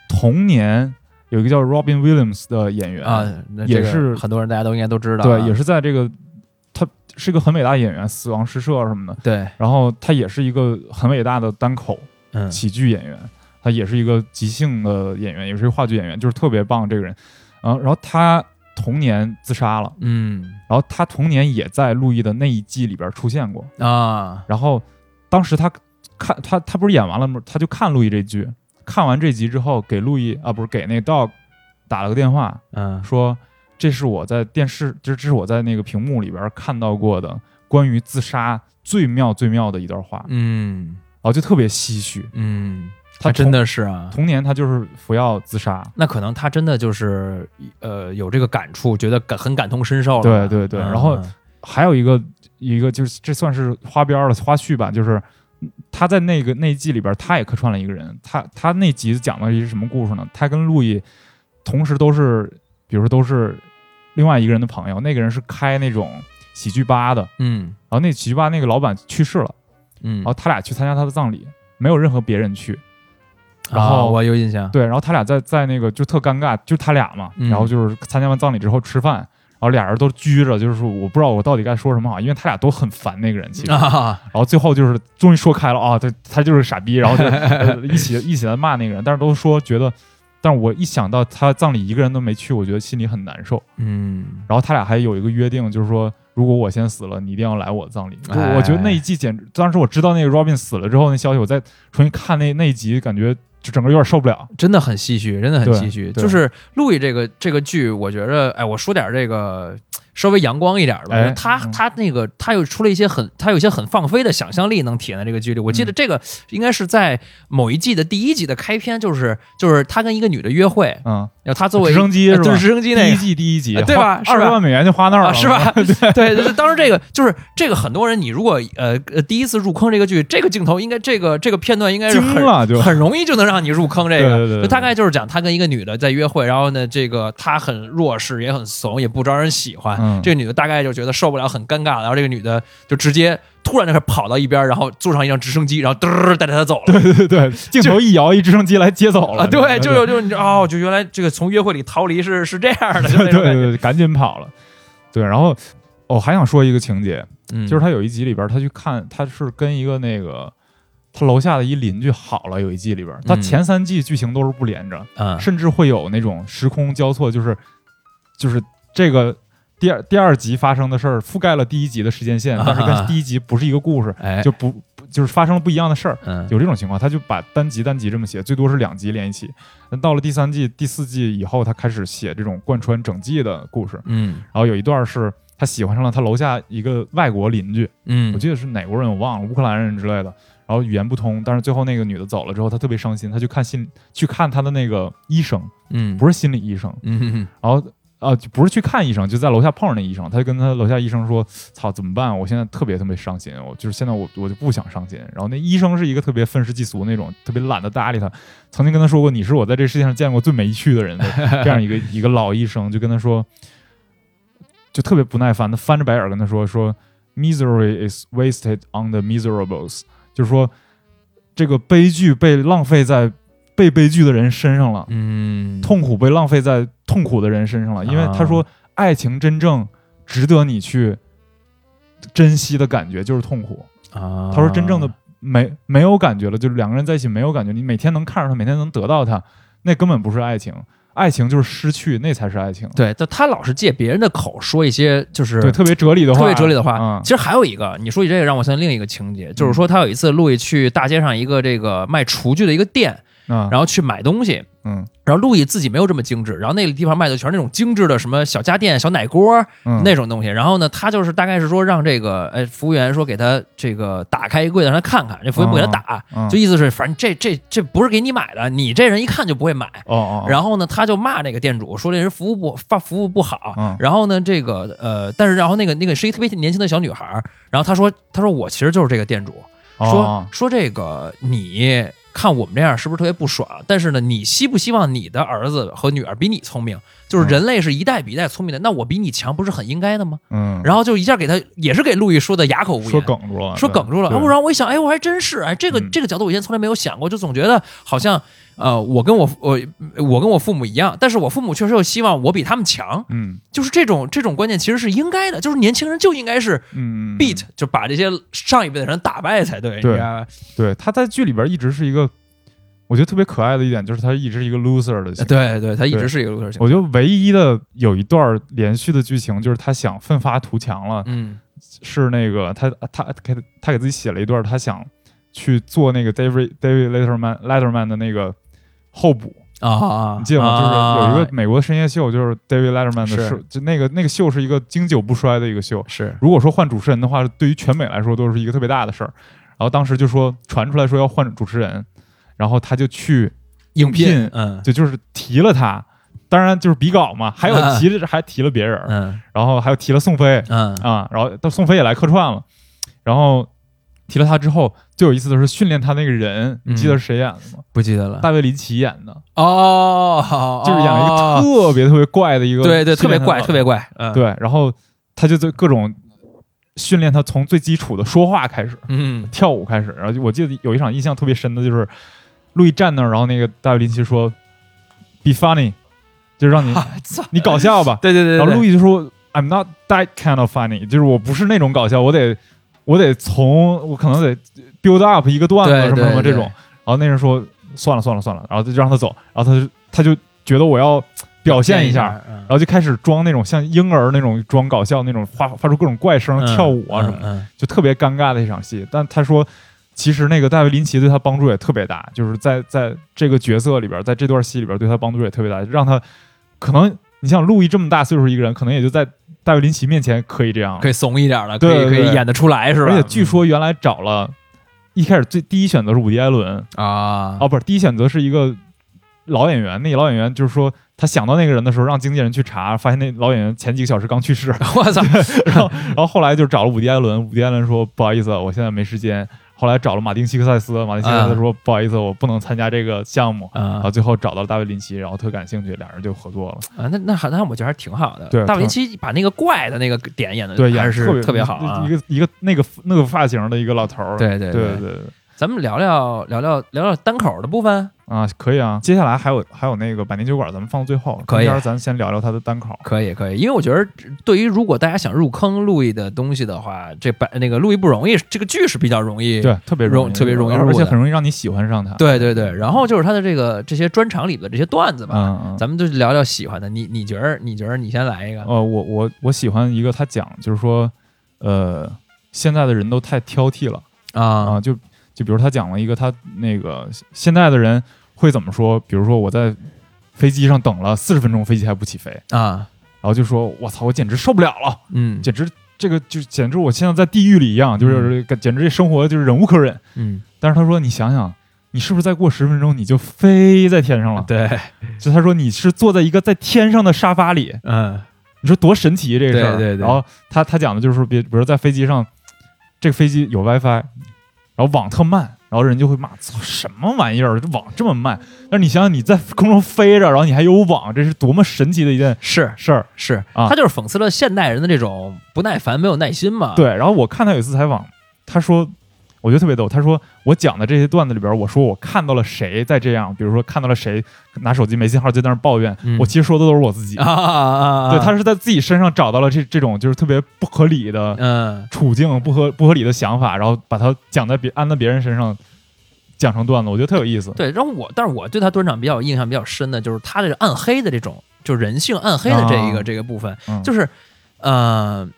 S1: 同年有一个叫 Robin Williams 的演员
S2: 啊，
S1: 也是
S2: 很多人大家都应该都知道啊，
S1: 对，也是在这个他是一个很伟大的演员，死亡诗社什么的。
S2: 对，
S1: 然后他也是一个很伟大的单口
S2: 嗯
S1: 喜剧演员，他也是一个即兴的演员，也是一个话剧演员，就是特别棒这个人。然后他同年自杀了，
S2: 嗯。
S1: 然后他童年也在路易的那一季里边出现过。
S2: 啊，
S1: 然后当时他看他他不是演完了吗？他就看路易这剧，看完这集之后给路易啊不是给那个 dog 打了个电话，
S2: 嗯。
S1: 说这是我在电视，就是这是我在那个屏幕里边看到过的关于自杀最妙最妙的一段话，
S2: 嗯。
S1: 然后就特别唏嘘。
S2: 嗯，
S1: 他
S2: 真的是啊，
S1: 童年他就是服药自杀，
S2: 那可能他真的就是呃有这个感触，觉得感很感同身受了。
S1: 对对对
S2: 嗯
S1: 然后还有一个一个就是这算是花边儿了花絮吧，就是他在那个那一季里边，他也客串了一个人，他他那集讲的是什么故事呢？他跟路易同时都是，比如说都是另外一个人的朋友，那个人是开那种喜剧吧的，
S2: 嗯。
S1: 然后那喜剧吧那个老板去世了，
S2: 嗯。
S1: 然后他俩去参加他的葬礼，没有任何别人去，然
S2: 啊
S1: 后
S2: 我有印象，
S1: 对，然后他俩在在那个就特尴尬，就他俩嘛，
S2: 嗯
S1: 然后就是参加完葬礼之后吃饭，然后俩人都拘着，就是说我不知道我到底该说什么好，因为他俩都很烦那个人，其实，然
S2: 啊，[LAUGHS]
S1: 后最后就是终于说开了啊，他他就是傻逼，然后就、呃一起一起来骂那个人，但是都说觉得，但是我一想到他葬礼一个人都没去，我觉得心里很难受。
S2: 嗯
S1: 然后他俩还有一个约定，就是说如果我先死了，你一定要来我葬礼。我觉得那一季简直，当时我知道那个 Robin 死了之后那消息，我再重新看那那一集，感觉就整个有点受不了。
S2: 真的很唏嘘，真的很唏嘘。就是路易这个这个剧，我觉着，哎，我说点这个稍微阳光一点的吧。
S1: 哎
S2: 他
S1: 嗯
S2: 他那个他又出了一些很，他有一些很放飞的想象力，能体现在这个剧里。我
S1: 嗯
S2: 记得这个应该是在某一季的第一集的开篇，就是就是他跟一个女的约会，
S1: 嗯，
S2: 然后他作为
S1: 直升机是吧？
S2: 呃就是直升机那
S1: 第一
S2: 个。
S1: 季第一集，
S2: 呃对吧
S1: 二十万美元就花那儿了，
S2: 啊，是吧？[LAUGHS] 对，对，当时这个就是这个，很多人你如果呃呃第一次入坑这个剧，这个镜头应该这个这个片段应该是很很容易就能让你入坑这个。
S1: 对对对对
S2: 就大概就是讲他跟一个女的在约会，然后呢，这个他很弱势，也很怂，也不招人喜欢。
S1: 嗯
S2: 这个女的大概就觉得受不了，很尴尬，然后这个女的就直接突然就是跑到一边，然后坐上一辆直升机，然后嘚儿带着她走了。
S1: 对对对，[LAUGHS] 镜头一摇，一直升机来接走了
S2: 啊，对，就有就你哦，就原来这个从约会里逃离是是这样的，
S1: 对对。对，赶紧跑了。对，然后我还想说一个情节，
S2: 嗯，
S1: 就是他有一集里边，他去看，他是跟一个那个他楼下的一邻居好了。有一季里边，他
S2: 嗯
S1: 前三季剧情都是不连着，
S2: 嗯
S1: 甚至会有那种时空交错，就是就是这个第二第二集发生的事儿覆盖了第一集的时间线，但是跟第一集不是一个故事，
S2: 哎，
S1: 就不不就是发生了不一样的事儿。
S2: 嗯。
S1: 有这种情况，他就把单集单集这么写，最多是两集连一起。那到了第三季、第四季以后，他开始写这种贯穿整季的故事。
S2: 嗯。
S1: 然后有一段是他喜欢上了他楼下一个外国邻居，
S2: 嗯，
S1: 我记得是哪国人我忘了，乌克兰人之类的。然后语言不通，但是最后那个女的走了之后，他特别伤心，他去看心去看他的那个医生，
S2: 嗯，
S1: 不是心理医生，
S2: 嗯，
S1: 然后啊，就不是去看医生，就在楼下碰上那医生，他就跟他楼下医生说：“操，怎么办？我现在特别特别伤心，我就是现在我我就不想伤心。”然后那医生是一个特别愤世嫉俗那种，特别懒得搭理他。曾经跟他说过：“你是我在这世界上见过最没趣的人。[LAUGHS] ”这样一个一个老医生就跟他说，就特别不耐烦的翻着白眼跟他说：“说 misery is wasted on the miserables，就是说这个悲剧被浪费在被悲剧的人身上了。”
S2: 嗯，
S1: 痛苦被浪费在痛苦的人身上了，因为他说，爱情真正值得你去珍惜的感觉就是痛苦。
S2: 啊，
S1: 他说，真正的没没有感觉了，就是两个人在一起没有感觉，你每天能看着他，每天能得到他，那根本不是爱情，爱情就是失去，那才是爱情。
S2: 对，但他老是借别人的口说一些就是
S1: 对，特别哲理的话，
S2: 特别哲理的话。
S1: 嗯
S2: 其实还有一个，你说起这个，让我想起另一个情节，就是说他有一次路易去大街上一个这个卖厨具的一个店，
S1: 啊，
S2: 然后去买东西，
S1: 嗯。
S2: 然后路易自己没有这么精致，然后那个地方卖的全是那种精致的什么小家电、小奶锅
S1: 嗯。
S2: 那种东西。然后呢，他就是大概是说让这个哎服务员说给他这个打开一柜子让他看看，这服务员不给他打，
S1: 嗯
S2: 就意思是反正这这这不是给你买的，你这人一看就不会买。
S1: 哦哦，
S2: 然后呢，他就骂那个店主，说这人服务不发服务不好。
S1: 嗯。
S2: 然后呢，这个呃，但是然后那个那个是一个特别年轻的小女孩儿，然后她说，她说我其实就是这个店主，说
S1: 哦。
S2: 说这个你看我们这样是不是特别不爽？但是呢，你希不希望你的儿子和女儿比你聪明？就是人类是一代比一代聪明的，那我比你强不是很应该的吗？
S1: 嗯，
S2: 然后就一下给他也是给路易说的哑口无言，
S1: 说梗住了，
S2: 说梗住了。
S1: 对
S2: 然后我一想，哎，我还真是，哎，这个、
S1: 嗯
S2: 这个角度我以前从来没有想过，就总觉得好像，呃，我跟我我我跟我父母一样，但是我父母确实又希望我比他们强，
S1: 嗯
S2: 就是这种这种观念其实是应该的，就是年轻人就应该是
S1: 嗯
S2: beat，、就把这些上一辈的人打败才对，
S1: 对？对，他在剧里边一直是一个，我觉得特别可爱的一点就是他一直是一个 loser 的形象。
S2: 对对，他一直是一个 loser 型。
S1: 我觉得唯一的有一段连续的剧情就是他想奋发图强了，
S2: 嗯
S1: 是那个他他给他给自己写了一段，他想去做那个 David David Letterman Letterman 的那个候补，
S2: 啊啊，
S1: 你记得吗？就是有一
S2: 啊
S1: 个美国的深夜秀，就是 David Letterman 的
S2: 是。
S1: 秀，就那个那个秀是一个经久不衰的一个秀。
S2: 是。
S1: 如果说换主持人的话，对于全美来说都是一个特别大的事儿。然后当时就说传出来说要换主持人，然后他就去应聘，
S2: 嗯。
S1: 就就是提了他，当然就是比稿嘛，还有
S2: 啊
S1: 提了还提了别人，[LAUGHS]
S2: 嗯。
S1: 然后还有提了宋飞。
S2: 嗯。
S1: 啊，然后到宋飞也来客串了，然后提了他之后，最有意思的是训练他那个人，你记得是谁演的吗？
S2: 不记得了。
S1: 大卫林奇演的，
S2: 哦，[LAUGHS]
S1: 就是演了一个特别特别怪的一个，
S2: 对对特别怪特
S1: 别
S2: 别怪，嗯。
S1: 对，然后他就在各种训练他从最基础的说话开始，
S2: 嗯。
S1: 跳舞开始，然后我记得有一场印象特别深的就是路易站那儿，然后那个大卫林奇说 “be funny”，[LAUGHS] 就是让你
S2: 操，
S1: 你搞笑吧，
S2: 对对对，
S1: 然后路
S2: 易
S1: 易就说 “I'm not that kind of funny”，就是我不是那种搞笑，我得我得从我可能得 build up 一个段子什么什么这种，然后那人说算了算了算了，然后就让他走，然后他就他就觉得我要表现一下。，
S2: 嗯
S1: 然后就开始装那种像婴儿那种装搞笑那种发发出各种怪声、跳舞啊什么就特别尴尬的一场戏。但他说，其实那个戴维林奇对他帮助也特别大，就是在在这个角色里边，在这段戏里边对他帮助也特别大，让他可能你像路易这么大岁数一个人，可能也就在大卫林奇面前可以这样。
S2: 可以怂一点了，可以可以演得出来是吧？
S1: 而且据说原来找了，一开始最第一选择是伍迪·艾伦，
S2: 啊。
S1: 哦，不是，第一选择是一个老演员，那个老演员就是说他想到那个人的时候，让经纪人去查，发现那老演员前几个小时刚去世，[LAUGHS]
S2: 我操，[LAUGHS]
S1: 然后然后后来就找了伍迪·艾伦，伍迪·艾伦说不好意思，我现在没时间。后来找了马丁·西克塞斯，马丁·西克塞斯说、不好意思，我不能参加这个项目。然
S2: 啊
S1: 后最后找到了大卫·林奇，然后特感兴趣，俩人就合作了。
S2: 啊，那那好那我觉得还挺好的。
S1: 对
S2: 大卫林奇把那个怪的那个点演的
S1: 对，
S2: 还是
S1: 演得特别
S2: 特别好啊
S1: 一。个一个那个那个发型的一个老头儿。
S2: 对对
S1: 对对
S2: 咱们聊聊聊聊聊聊单口的部分，
S1: 啊，可以啊。接下来还有还有那个百年酒馆，咱们放最后。
S2: 可以
S1: 中间咱先聊聊他的单口。
S2: 可以可以，因为我觉得对于如果大家想入坑路易的东西的话，这百那个路易不容易，这个剧是比较容易。
S1: 对，特别易，
S2: 容特别容易
S1: 而且很容易让你喜欢上他。
S2: 对对对，然后就是他的这个这些专场里的这些段子吧，
S1: 嗯嗯。
S2: 咱们就聊聊喜欢的。你你觉得你觉得你先来一个
S1: 呃，我我我喜欢一个他讲，就是说，呃，现在的人都太挑剔了啊、
S2: 啊
S1: 就就比如他讲了一个他那个现在的人会怎么说？比如说我在飞机上等了四十分钟，飞机还不起飞，
S2: 啊
S1: 然后就说我操，我简直受不了了，
S2: 嗯
S1: 简直这个就简直我现在在地狱里一样，就是简直这生活就是忍无可忍。
S2: 嗯，
S1: 但是他说你想想。你是不是再过十分钟你就飞在天上了？
S2: 对，
S1: 就他说你是坐在一个在天上的沙发里，
S2: 嗯
S1: 你说多神奇这个事儿。
S2: 对对对
S1: 然后他他讲的就是说，比比如在飞机上，这个飞机有 WiFi，然后网特慢，然后人就会骂：操什么玩意儿，这网这么慢？但是你想想你在空中飞着，然后你还有网，这是多么神奇的一件 [LAUGHS]
S2: 是
S1: 事儿。
S2: 是，
S1: 啊
S2: 他就是讽刺了现代人的这种不耐烦、没有耐心嘛。，
S1: 对，然后我看他有一次采访，他说。我觉得特别逗，他说我讲的这些段子里边，我说我看到了谁在这样，比如说看到了谁拿手机没信号就在那儿抱怨，
S2: 嗯
S1: 我其实说的都是我自己。
S2: 啊啊啊！啊
S1: 对他是在自己身上找到了这这种就是特别不合理的
S2: 嗯
S1: 处境不合不合理的想法，然后把它讲在别安在别人身上讲成段子，我觉得特有意思。
S2: 对，然后我，但是我对他端场比较印象比较深的就是他这个暗黑的这种，就是人性暗黑的这一个、
S1: 啊
S2: 这个部分，
S1: 嗯
S2: 就是，呃，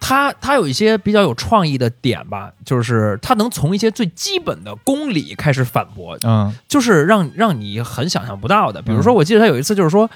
S2: 他他有一些比较有创意的点吧，就是他能从一些最基本的公理开始反驳，
S1: 嗯
S2: 就是让让你很想象不到的。比如说，我记得他有一次就是说，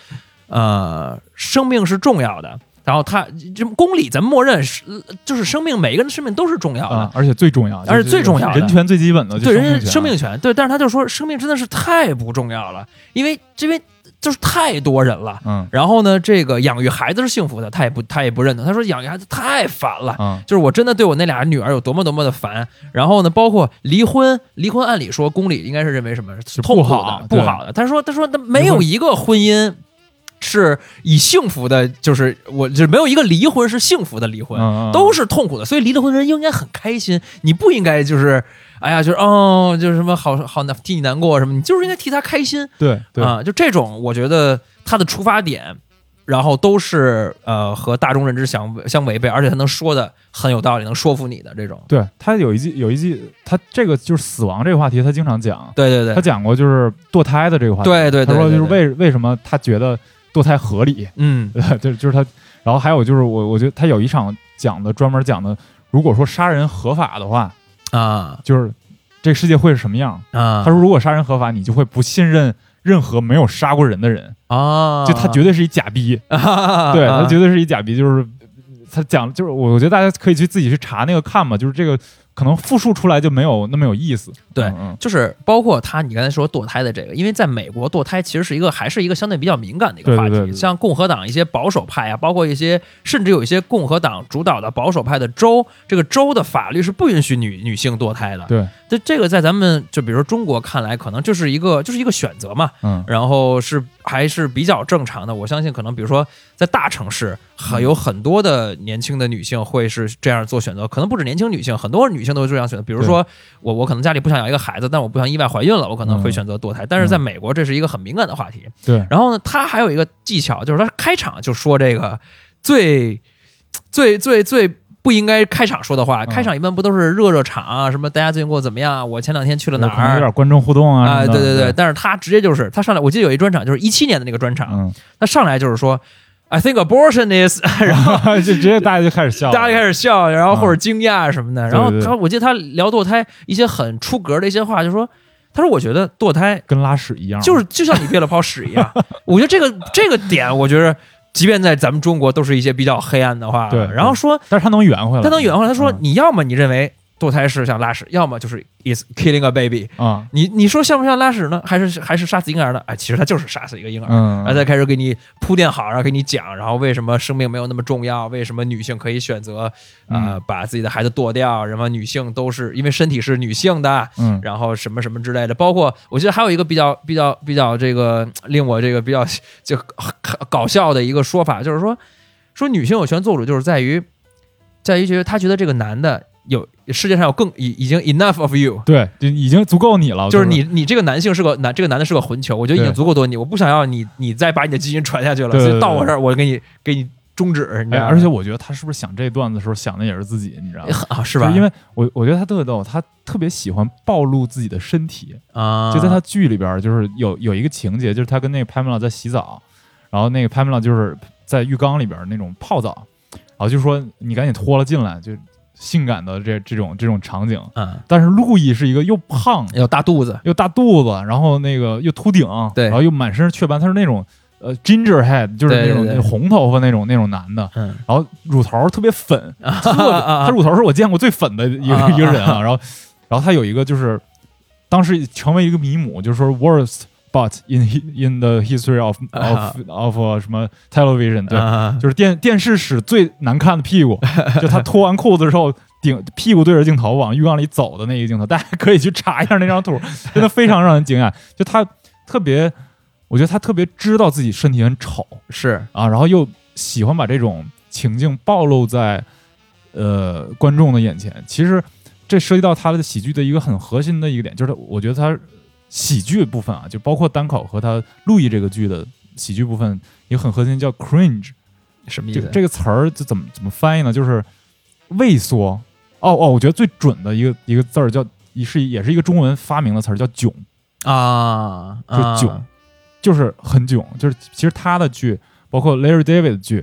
S2: 呃，生命是重要的。然后他这公理，咱默认是就是生命，每一个人的生命都是重要的，
S1: 啊，而且最重要，
S2: 而且最重要的
S1: 人权最基本的，
S2: 对人
S1: 生命权
S2: 生命权，对，但是他就说生命真的是太不重要了，因为这边就是太多人了。
S1: 嗯
S2: 然后呢，这个养育孩子是幸福的，他也不他也不认同。他说养育孩子太烦了，
S1: 嗯
S2: 就是我真的对我那俩女儿有多么多么的烦。然后呢，包括离婚，离婚按理说公理应该是认为什么
S1: 是
S2: 痛苦的
S1: 不好
S2: 的。他说他说他没有一个婚姻是以幸福的，就是我就是没有一个离婚是幸福的离婚。都是痛苦的，所以离了婚的人应该很开心。你不应该就是，哎呀，就是哦，就是什么好好难替你难过什么，你就是应该替他开心
S1: 对对
S2: 啊。就这种，我觉得他的出发点，然后都是呃和大众认知相相违背，而且他能说的很有道理，能说服你的这种。
S1: 对，他有一季有一季，他这个就是死亡这个话题，他经常讲，
S2: 对对对
S1: 他，讲过就是堕胎的这个话题，
S2: 对对对
S1: 他说就是为为什么他觉得堕胎合理，
S2: 嗯 [LAUGHS]
S1: 对，就是他，然后还有就是我我觉得他有一场讲的专门讲的，如果说杀人合法的话，
S2: 啊。
S1: 就是这个世界会是什么样？
S2: 啊，
S1: 他说，如果杀人合法，你就会不信任任何没有杀过人的人，
S2: 啊，
S1: 就他绝对是一假逼，
S2: 啊，
S1: 对他绝对是一假逼，就是他讲，就是我我觉得大家可以去自己去查那个看嘛，就是这个可能复述出来就没有那么有意思。
S2: 对
S1: 嗯嗯
S2: 就是包括他，你刚才说堕胎的这个，因为在美国堕胎其实是一个还是一个相对比较敏感的一个话题。
S1: 对对对对
S2: 像共和党一些保守派啊，包括一些甚至有一些共和党主导的保守派的州，这个州的法律是不允许女女性堕胎的。
S1: 对，
S2: 这这个在咱们就比如说中国看来，可能就是一个就是一个选择嘛。
S1: 嗯
S2: 然后是还是比较正常的。我相信可能比如说在大城市，很有很多的年轻的女性会是这样做选择，可能不止年轻女性，很多女性都会这样选择。比如说我我可能家里不想养一个孩子，但我不想意外怀孕了，我可能会选择堕胎。但是在美国，这是一个很敏感的话题。
S1: 对，
S2: 然后呢，他还有一个技巧，就是他开场就说这个最最最最。不应该开场说的话，
S1: 嗯
S2: 开场一般不都是热热场啊？什么大家最近过得怎么样？我前两天去了哪
S1: 可能有
S2: 儿？
S1: 点观众互动啊
S2: 啊，对对对，但是他直接就是他上来，我记得有一专场，就是一七年的那个专场，
S1: 嗯，
S2: 他上来就是说，I think abortion is，[LAUGHS] 然后 [LAUGHS]
S1: 就直接大家就开始笑，
S2: 大家就开始笑，然后
S1: 嗯
S2: 或者惊讶什么的，然后他，我记得他聊堕胎一些很出格的一些话，就说，他说我觉得堕胎
S1: 跟拉屎一样，
S2: 就是就像你憋了泡屎一样，[LAUGHS] 我觉得这个这个点，我觉得即便在咱们中国都是一些比较黑暗的话，
S1: 对
S2: 然后说
S1: 但是他能圆回来，
S2: 他能圆回来，他说
S1: 嗯。
S2: 你要么你认为堕胎是像拉屎，要么就是 is killing a baby。
S1: 啊，
S2: 你你说像不像拉屎呢？还是还是杀死婴儿呢？哎，其实他就是杀死一个婴儿。
S1: 嗯，
S2: 然后再开始给你铺垫好，然后给你讲，然后为什么生命没有那么重要，为什么女性可以选择呃
S1: 嗯
S2: 把自己的孩子剁掉，什么女性都是因为身体是女性的，
S1: 嗯
S2: 然后什么什么之类的，包括我记得还有一个比较比较比较这个令我这个比较就搞笑的一个说法，就是说说女性有权做主，就是在于在于觉得她觉得这个男的有世界上有更已已经 enough of you。
S1: 对，就已经足够你了，
S2: 就是你，你这个男性是个男，这个男的是个混球，我觉得已经足够多你，我不想要你，你再把你的基因传下去了，
S1: 对对
S2: 所以到我这儿，我给你给你终止，你知
S1: 哎，
S2: 道吗？
S1: 而且我觉得他是不是想这段子的时候想的也是自己，你知道吗？
S2: 啊，是吧？
S1: 就因为我我觉得他特别逗，他特别喜欢暴露自己的身体，
S2: 啊，
S1: 就在他剧里边，就是有有一个情节，就是他跟那个 Pamela 在洗澡，然后那个 Pamela 就是在浴缸里边那种泡澡，然后就说你赶紧脱了进来，就性感的这这种这种场景。
S2: 嗯，
S1: 但是路易是一个又胖
S2: 又大肚子，
S1: 又大肚子，然后那个又秃顶，
S2: 对。
S1: 然后又满身雀斑，他是那种呃 ginger head，就是那种红头发那种那种男的，
S2: 嗯。
S1: 然后乳头特别粉，[LAUGHS] 他乳头是我见过最粉的一个
S2: 啊。
S1: 一个人啊。然后，然后他有一个就是当时成为一个迷母，就是说 worst but in in the history of
S2: 啊
S1: of of 呃什么 television，对，
S2: 啊
S1: 就是电电视史最难看的屁股，[LAUGHS] 就他脱完裤子之后。顶屁股对着镜头往浴缸里走的那一个镜头，大家可以去查一下那张图，[LAUGHS] 真的非常让人惊讶。就他特别，我觉得他特别知道自己身体很丑，
S2: 是
S1: 啊，然后又喜欢把这种情境暴露在呃观众的眼前。其实这涉及到他的喜剧的一个很核心的一个点，就是我觉得他喜剧部分啊，就包括单口和他路易这个剧的喜剧部分，一个很核心叫 cringe。
S2: 什么意思？
S1: 这个词儿就怎么怎么翻译呢？就是畏缩。哦哦，我觉得最准的一个一个字儿叫，也是也是一个中文发明的词儿，叫囧。
S2: 啊，
S1: 就囧，就是很囧，就是其实他的剧，包括 Larry David 的剧，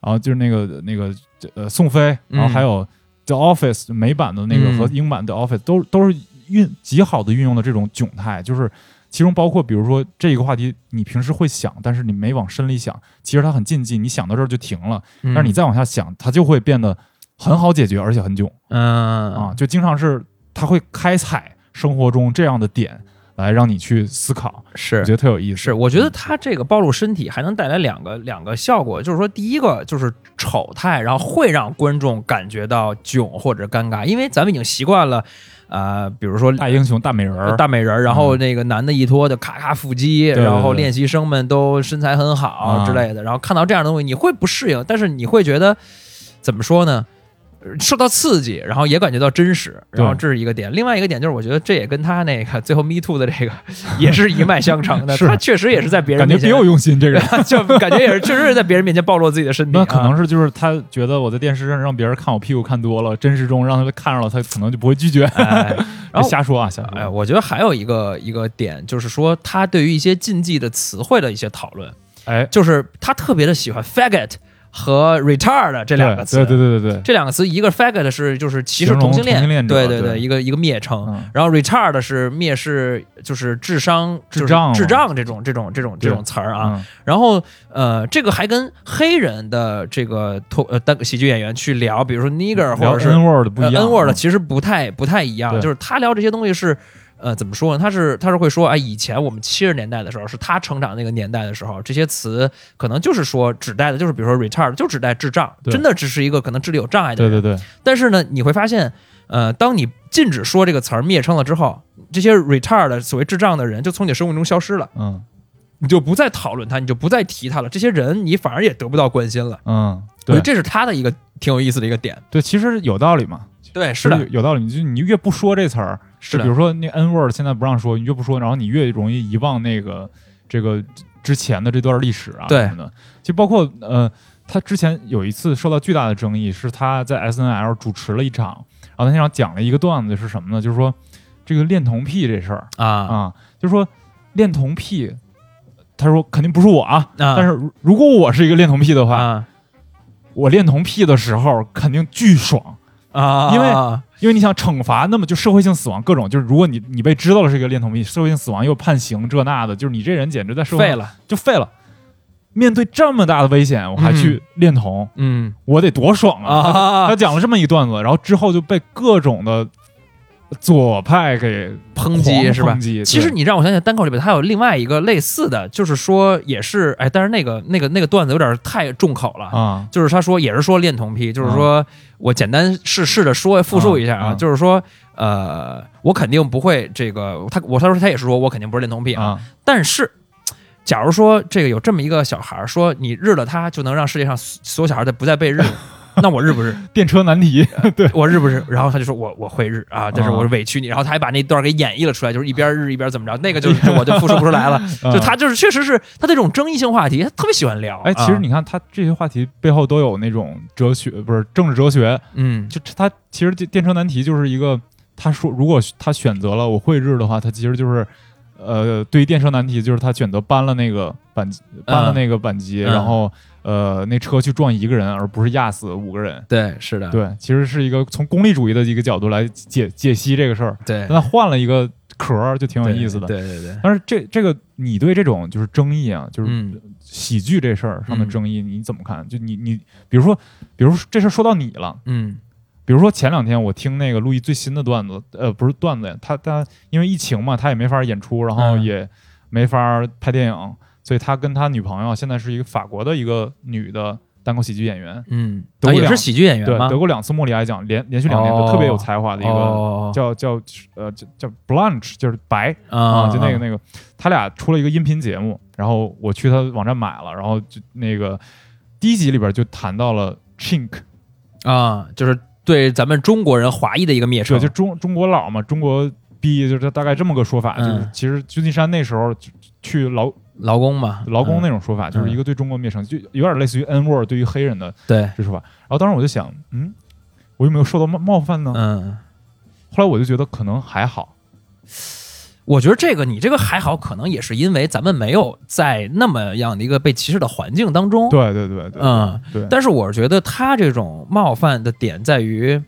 S1: 然后就是那个那个呃宋飞，然后还有 The Office 美版的那个
S2: 嗯
S1: 和英版的 Office 都都是运极好的运用的这种窘态，就是其中包括比如说这个话题你平时会想，但是你没往深里想，其实它很禁忌，你想到这儿就停了，
S2: 嗯
S1: 但是你再往下想，它就会变得很好解决，而且很囧
S2: 嗯
S1: 啊，就经常是它会开采生活中这样的点来让你去思考。
S2: 是
S1: 我觉得特有意思。
S2: 是，我觉得他这个暴露身体还能带来两个两个效果，就是说，第一个就是丑态，然后会让观众感觉到囧或者尴尬，因为咱们已经习惯了，呃，比如说
S1: 大英雄、大美人儿，
S2: 大美人儿，然后那个男的一脱就咔咔腹肌，然后练习生们都身材很好
S1: 啊
S2: 之类的，然后看到这样的东西，你会不适应，但是你会觉得怎么说呢？呃受到刺激，然后也感觉到真实，然后这是一个点。另外一个点就是，我觉得这也跟他那个最后 Me Too 的这个也是一脉相承的。[LAUGHS] 他确实也是在别人
S1: 感觉
S2: 面前
S1: 别有用心。这个人，[LAUGHS]
S2: 就感觉也是确实是在别人面前暴露自己的身体、[LAUGHS] 啊。
S1: 那可能是就是他觉得我在电视上让别人看我屁股看多了，真实中让他看着了，他可能就不会拒绝。
S2: 哎，然后
S1: 瞎说啊，瞎说。
S2: 哎，我觉得还有一个一个点，就是说他对于一些禁忌的词汇的一些讨论，
S1: 哎，
S2: 就是他特别的喜欢 faggot 和 retard 这两个词。
S1: 对对对对对，
S2: 这两个词，一个 faggot 是就是歧视同性恋，对对
S1: 对
S2: 一个一个蔑称。
S1: 嗯
S2: 然后 retard 是蔑视，就是智商、
S1: 智障
S2: 智障这种这种这种这种词儿啊。
S1: 嗯
S2: 然后呃，这个还跟黑人的这个脱呃单喜剧演员去聊，比如说 nigger 或者是
S1: N word 不一样
S2: 呃、N word
S1: 嗯
S2: 其实不太不太一样，
S1: 对
S2: 就是他聊这些东西是。呃，怎么说呢？他是他是会说，哎，以前我们七十年代的时候，是他成长那个年代的时候，这些词可能就是说指代的，就是比如说 retard，就指代智障，真的只是一个可能智力有障碍的人。
S1: 对对对，
S2: 但是呢，你会发现，呃，当你禁止说这个词儿蔑称了之后，这些 retard 所谓智障的人就从你生活中消失了，
S1: 嗯
S2: 你就不再讨论他，你就不再提他了。这些人你反而也得不到关心了。
S1: 嗯，对
S2: 这是他的一个挺有意思的一个点。
S1: 对，其实有道理嘛。
S2: 对，
S1: 是的有道理，你就你越不说这词儿，
S2: 是
S1: 比如说那 N word 现在不让说，你越不说，然后你越容易遗忘那个这个之前的这段历史啊
S2: 对
S1: 什么的。就包括呃，他之前有一次受到巨大的争议，是他在 S N L 主持了一场，然后他那场讲了一个段子是什么呢？就是说这个恋童癖这事儿
S2: 啊
S1: 啊，就是说恋童癖，他说肯定不是我啊，
S2: 啊！
S1: 但是如如果我是一个恋童癖的话，
S2: 啊
S1: 我恋童癖的时候肯定巨爽。
S2: 啊，
S1: 因为因为你想惩罚，那么就社会性死亡各种，就是如果你你被知道了是一个恋童癖，社会性死亡又判刑这那的，就是你这人简直在社会
S2: 废了。
S1: 就废了。面对这么大的危险，我还去恋童，
S2: 嗯
S1: 我得多爽啊！
S2: 啊
S1: 他，讲了这么一段子，然后之后就被各种的左派给
S2: 抨击是吧？其实你让我想起单口里边，它有另外一个类似的，就是说也是哎，但是那个那个那个段子有点太重口了。
S1: 啊，
S2: 就是他说也是说恋童癖，就是说我简单试试着说复述一下啊，就是说呃，我肯定不会这个他我他说他也是说我肯定不是恋童癖啊，
S1: 啊，
S2: 但是假如说这个有这么一个小孩儿说你日了他就能让世界上所有小孩再不再被日，[LAUGHS] 那我日不日？
S1: 电车难题，对，
S2: 我日不日？然后他就说我我会日啊，但是我委屈你，然后他还把那段给演绎了出来，就是一边日一边怎么着，那个就 [LAUGHS] 是我就复述不出来了。就他就是确实是他这种争议性话题，他特别喜欢聊。
S1: 哎，其实
S2: 啊
S1: 你看他这些话题背后都有那种哲学，不是政治哲学，
S2: 嗯
S1: 就他其实电电车难题就是一个，他说如果他选择了我会日的话，他其实就是。呃，对于电车难题，就是他选择搬了那个扳机，搬了那个板机，
S2: 嗯
S1: 然后呃，那车去撞一个人，而不是压死五个人。
S2: 对是的。
S1: 对，其实是一个从功利主义的一个角度来解解析这个事儿。
S2: 对。
S1: 但他换了一个壳儿，就挺有意思的。
S2: 对对对，
S1: 但是这这个你对这种就是争议啊，就是
S2: 嗯。
S1: 喜剧这事儿上的
S2: 嗯
S1: 争议，你怎么看？就你你比如说，比如说这事儿说到你了，
S2: 嗯。
S1: 比如说前两天我听那个陆毅最新的段子，呃，不是段子呀，他他因为疫情嘛，他也没法演出，然后
S2: 嗯。
S1: 也没法拍电影，所以他跟他女朋友现在是一个法国的一个女的单口喜剧演员，
S2: 嗯，
S1: 德国
S2: 啊也是喜剧演员
S1: 对，
S2: 吗？
S1: 得过两次莫里哀奖，连连续两年
S2: 哦
S1: 都特别有才华的一个。
S2: 哦
S1: 叫叫呃叫叫 Blanche，就是白
S2: 啊
S1: 啊，就那个那个，他俩出了一个音频节目，然后我去他网站买了，然后就那个第一集里边就谈到了 chink，
S2: 啊，就是对咱们中国人华裔的一个蔑
S1: 对，
S2: 称，
S1: 就中中国佬嘛，中国逼，就是大概这么个说法，
S2: 嗯
S1: 就是其实旧金山那时候去劳
S2: 劳工嘛，
S1: 劳工那
S2: 嗯
S1: 种说法，就是一个对中国蔑称，就有点类似于 N word 对于黑人的
S2: 对，
S1: 这说法。然后当时我就想，嗯，我有没有受到冒冒犯呢？
S2: 嗯。
S1: 后来我就觉得可能还好，
S2: 我觉得这个你这个还好，可能也是因为咱们没有在那么样的一个被歧视的环境当中。
S1: 对对对对，
S2: 嗯，
S1: 对，
S2: 但是我是觉得他这种冒犯的点在于，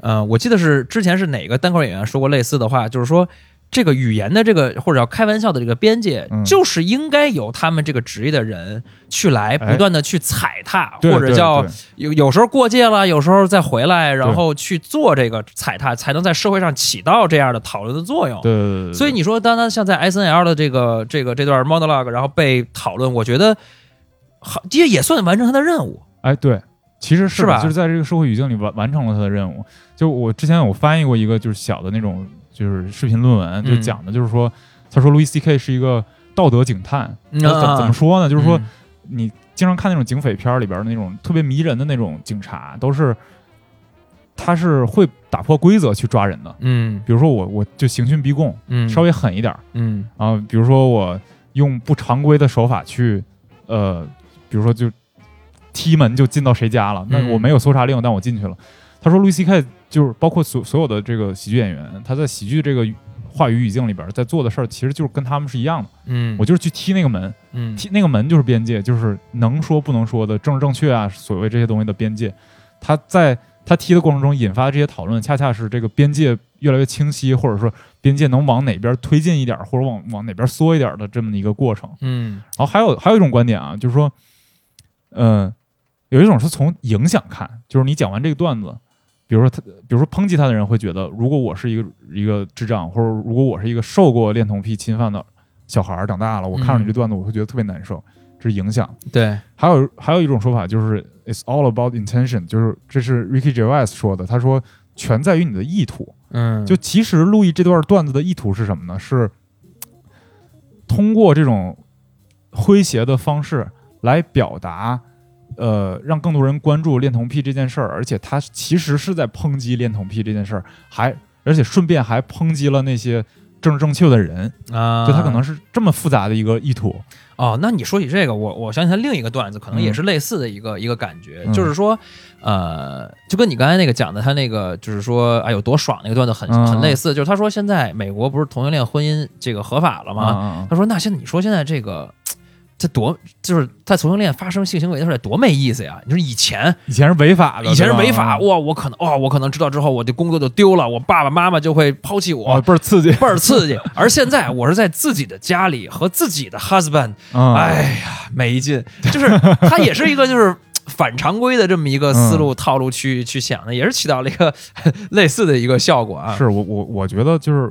S2: 呃，我记得是之前是哪个单口演员说过类似的话，就是说这个语言的这个或者叫开玩笑的这个边界，
S1: 嗯
S2: 就是应该由他们这个职业的人去来不断的去踩踏，
S1: 对
S2: 或者叫有有时候过界了，有时候再回来，然后去做这个踩踏，才能在社会上起到这样的讨论的作用。
S1: 对对对对，
S2: 所以你说，当他像在 S N L 的这个这个这段 monologue，然后被讨论，我觉得好，这也算完成他的任务。
S1: 哎，对，其实
S2: 是吧
S1: 的就是在这个社会语境里完完成了他的任务。就我之前有翻译过一个就是小的那种就是视频论文，就
S2: 嗯
S1: 讲的就是说，他说路易 C K 是一个道德警探，
S2: 嗯
S1: 他怎
S2: 啊
S1: 怎么说呢？就是说
S2: 嗯
S1: 你经常看那种警匪片里边儿那种特别迷人的那种警察，都是他是会打破规则去抓人的。
S2: 嗯
S1: 比如说我我就刑讯逼供，
S2: 嗯，
S1: 稍微狠一点儿，
S2: 嗯
S1: 然后比如说我用不常规的手法去，呃，比如说就踢门就进到谁家了，那
S2: 嗯
S1: 我没有搜查令，但我进去了。他说路易 C K 就是包括所所有的这个喜剧演员，他在喜剧这个话语语境里边在做的事儿，其实就是跟他们是一样的。
S2: 嗯，
S1: 我就是去踢那个门，
S2: 嗯
S1: 踢那个门就是边界，就是能说不能说的政治正确啊，所谓这些东西的边界。他在他踢的过程中引发的这些讨论，恰恰是这个边界越来越清晰，或者说边界能往哪边推进一点，或者往往哪边缩一点的这么一个过程。
S2: 嗯
S1: 然后还有还有一种观点啊，就是说，嗯、有一种是从影响看，就是你讲完这个段子，比如说他，比如说抨击他的人会觉得，如果我是一个一个智障，或者如果我是一个受过恋童癖侵犯的小孩儿长大了，我看到你这段子，我会觉得特别难受，这是影响。
S2: 对，
S1: 还有还有一种说法就是 "It's all about intention"，就是这是 Ricky Gervais 说的，他说全在于你的意图。
S2: 嗯
S1: 就其实路易这段段子的意图是什么呢？是通过这种诙谐的方式来表达，呃，让更多人关注恋童癖这件事儿，而且他其实是在抨击恋童癖这件事儿，还而且顺便还抨击了那些政治正确的人，
S2: 啊，
S1: 就他可能是这么复杂的一个意图。
S2: 哦，那你说起这个，我我想起他另一个段子，可能也
S1: 嗯
S2: 是类似的一个、一个感觉，
S1: 嗯
S2: 就是说，呃，就跟你刚才那个讲的，他那个就是说，哎有多爽那个段子很
S1: 嗯
S2: 很类似，就是他说现在美国不是同性恋婚姻这个合法了吗？
S1: 吗？
S2: 他说那现在你说现在这个。这多就是在同性恋发生性行为的时候得多没意思呀！你说以前
S1: 以前是违法的，
S2: 以前是违法，哇，我可能哇，我可能知道之后我的工作就丢了，我爸爸妈妈就会抛弃我，
S1: 哦，倍儿刺激。
S2: 倍儿刺激。而现在我是在自己的家里和自己的 husband [LAUGHS]
S1: 嗯，
S2: 哎呀，没劲，就是他也是一个就是反常规的这么一个思路套路去去想的，也是起到了一个 [LAUGHS] 类似的一个效果啊。
S1: 是我我我觉得就是，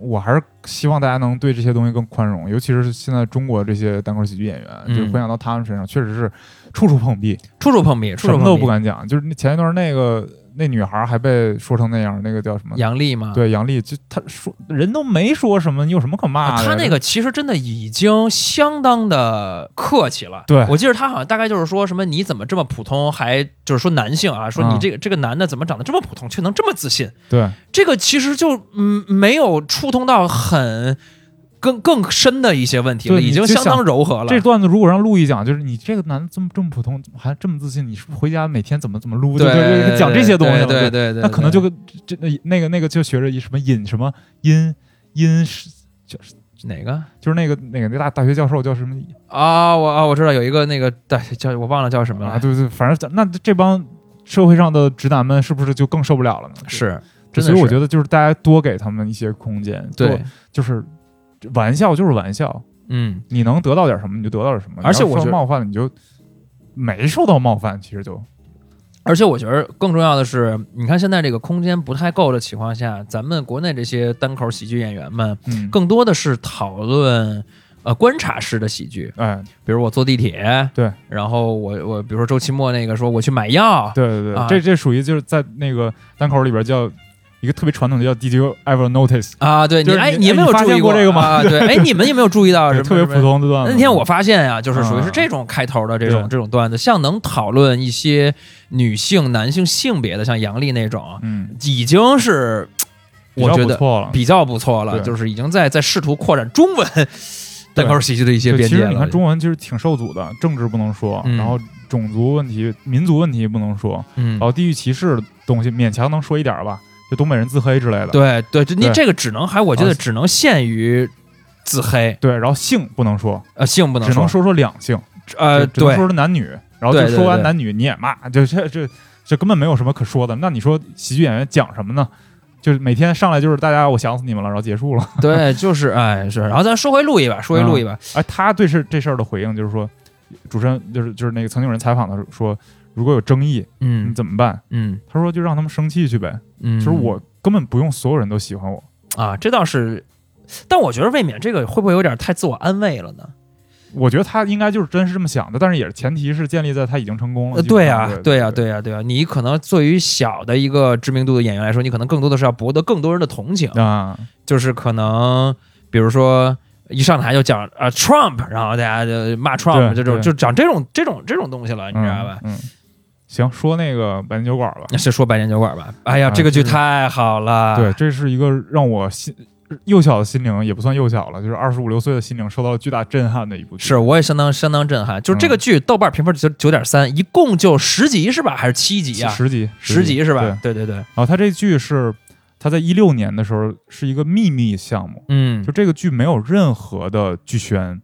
S1: 我还是希望大家能对这些东西更宽容，尤其是现在中国这些单口喜剧演员，
S2: 嗯
S1: 就是回想到他们身上，确实是处处碰壁，
S2: 处处碰壁，处
S1: 什么都。不敢讲。就是那前一段那个那女孩还被说成那样，那个叫什么？
S2: 杨丽吗，
S1: 对，杨丽，就她说人都没说什么，你有什么可骂的？
S2: 啊他那个其实真的已经相当的客气了。
S1: 对
S2: 我记得她好像大概就是说什么你怎么这么普通，还就是说男性啊，说你
S1: 嗯
S2: 这个、这个男的怎么长得这么普通，却能这么自信？
S1: 对
S2: 这个其实就嗯没有触通到很更更深的一些问题
S1: 就
S2: 已经相当柔和了。
S1: 这段子如果让陆毅讲，就是你这个男的这么这么普通，还这么自信，你是不是回家每天怎么怎么撸？
S2: 对
S1: 就就就讲这些东西了，
S2: 对对对对，
S1: 那可能就跟这那那个那个就学着一什么引什么因因是就是
S2: 哪个
S1: 就是那个那个那大大学教授叫什么
S2: 啊？我啊我知道有一个那个大叫我忘了叫什么了，
S1: 啊？对对，反正那这帮社会上的直男们是不是就更受不了了呢？
S2: 是
S1: 所以我觉得就是大家多给他们一些空间，
S2: 对，
S1: 就是玩笑就是玩笑，
S2: 嗯，
S1: 你能得到点什么你就得到点什么，
S2: 而且我觉得
S1: 受冒犯了你就没受到冒犯，其实就。
S2: 而且我觉得更重要的是，你看现在这个空间不太够的情况下，咱们国内这些单口喜剧演员们，
S1: 嗯，
S2: 更多的是讨论呃观察式的喜剧，
S1: 哎，
S2: 比如我坐地铁，
S1: 对，
S2: 然后我我比如说周奇墨那个说我去买药，
S1: 对对对，
S2: 啊。
S1: 这这属于就是在那个单口里边叫一个特别传统的叫 Did you ever notice？
S2: 啊，对你
S1: 就是
S2: 哎，
S1: 你
S2: 有没有注意
S1: 过这个吗
S2: 啊，对，哎，你们有没有注意到什么
S1: 特别普通的段子。
S2: 那天我发现呀、就是属于是
S1: 嗯
S2: 这种开头的这种
S1: 对
S2: 这种段子，像能讨论一些女性、男性性别的，像杨笠那种，
S1: 嗯，
S2: 已经是我觉得。比较不错了，就是已经在在试图扩展中文单口喜剧的一些边界了。
S1: 其实你看中文其实挺受阻的，政治不能说，
S2: 嗯
S1: 然后种族问题、民族问题不能说，
S2: 嗯
S1: 然，后地域歧视的东西勉强能说一点儿吧，就东北人自黑之类的。
S2: 对对，就你这个只能还我觉得
S1: 啊
S2: 只能限于自黑，
S1: 对，然后性不能说，
S2: 呃，性不能
S1: 只能说说两性，
S2: 呃，
S1: 只只能
S2: 对
S1: 说说男女，然后就说完男女你也骂，就这这这根本没有什么可说的。那你说喜剧演员讲什么呢？就是每天上来就是大家我想死你们了，然后结束了。[LAUGHS]
S2: 对，就是哎是，然后咱说回路易吧，说回路易吧，
S1: 哎，他对事这事儿的回应就是说，主持人就是就是那个曾经有人采访的时候说，如果有争议，嗯你
S2: 嗯
S1: 怎么办？
S2: 嗯
S1: 他说就让他们生气去呗。
S2: 嗯，
S1: 就是我根本不用所有人都喜欢我。
S2: 啊，这倒是，但我觉得未免这个会不会有点太自我安慰了呢？
S1: 我觉得他应该就是真是这么想的，但是也是前提是建立在他已经成功了。
S2: 对呀、
S1: 上对
S2: 对呀、
S1: 对
S2: 对呀、对呀、你可能作为小的一个知名度的演员来说，你可能更多的是要博得更多人的同情，
S1: 啊，
S2: 就是可能比如说一上台就讲啊、Trump，然后大家就骂 Trump，
S1: 对对
S2: 这种就讲这种这种这种东西了，你知道吧？
S1: 嗯？嗯，行，说那个百年酒馆吧。
S2: 那是说百年酒馆吧？哎呀，
S1: 啊
S2: 这个剧太好了，
S1: 对，这是一个让我心幼小的心灵也不算幼小了，就是二十五六岁的心灵受到了巨大震撼的一部剧。
S2: 是，我也相当相当震撼。就是这个剧豆瓣评分九九点三，一共就十集是吧？还是七集啊？
S1: 十集，
S2: 十集是吧？对对对，
S1: 然后他这剧是他在一六年的时候是一个秘密项目，
S2: 嗯
S1: 就这个剧没有任何的剧宣，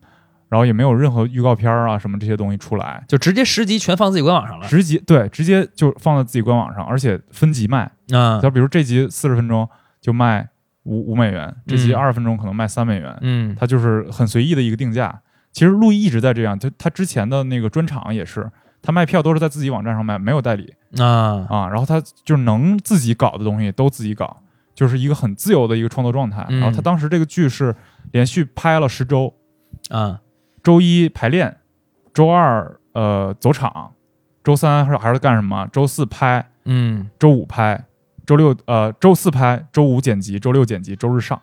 S1: 然后也没有任何预告片啊什么这些东西出来，
S2: 就直接十集全放自己官网上了。
S1: 十集对直接就放在自己官网上，而且分级卖。
S2: 啊，
S1: 就比如这集四十分钟就卖五五美元，这集
S2: 嗯
S1: 二十分钟可能卖三美元，
S2: 嗯
S1: 它就是很随意的一个定价。其实路易一直在这样，他他之前的那个专场也是，他卖票都是在自己网站上卖，没有代理
S2: 啊，
S1: 啊。然后他就是能自己搞的东西都自己搞，就是一个很自由的一个创作状态。
S2: 嗯
S1: 然后他当时这个剧是连续拍了十周，
S2: 啊，
S1: 周一排练，周二呃走场，周三还是还是干什么？周四拍，
S2: 嗯，
S1: 周五拍，周六呃周四拍，周五剪辑，周六剪辑，周日上，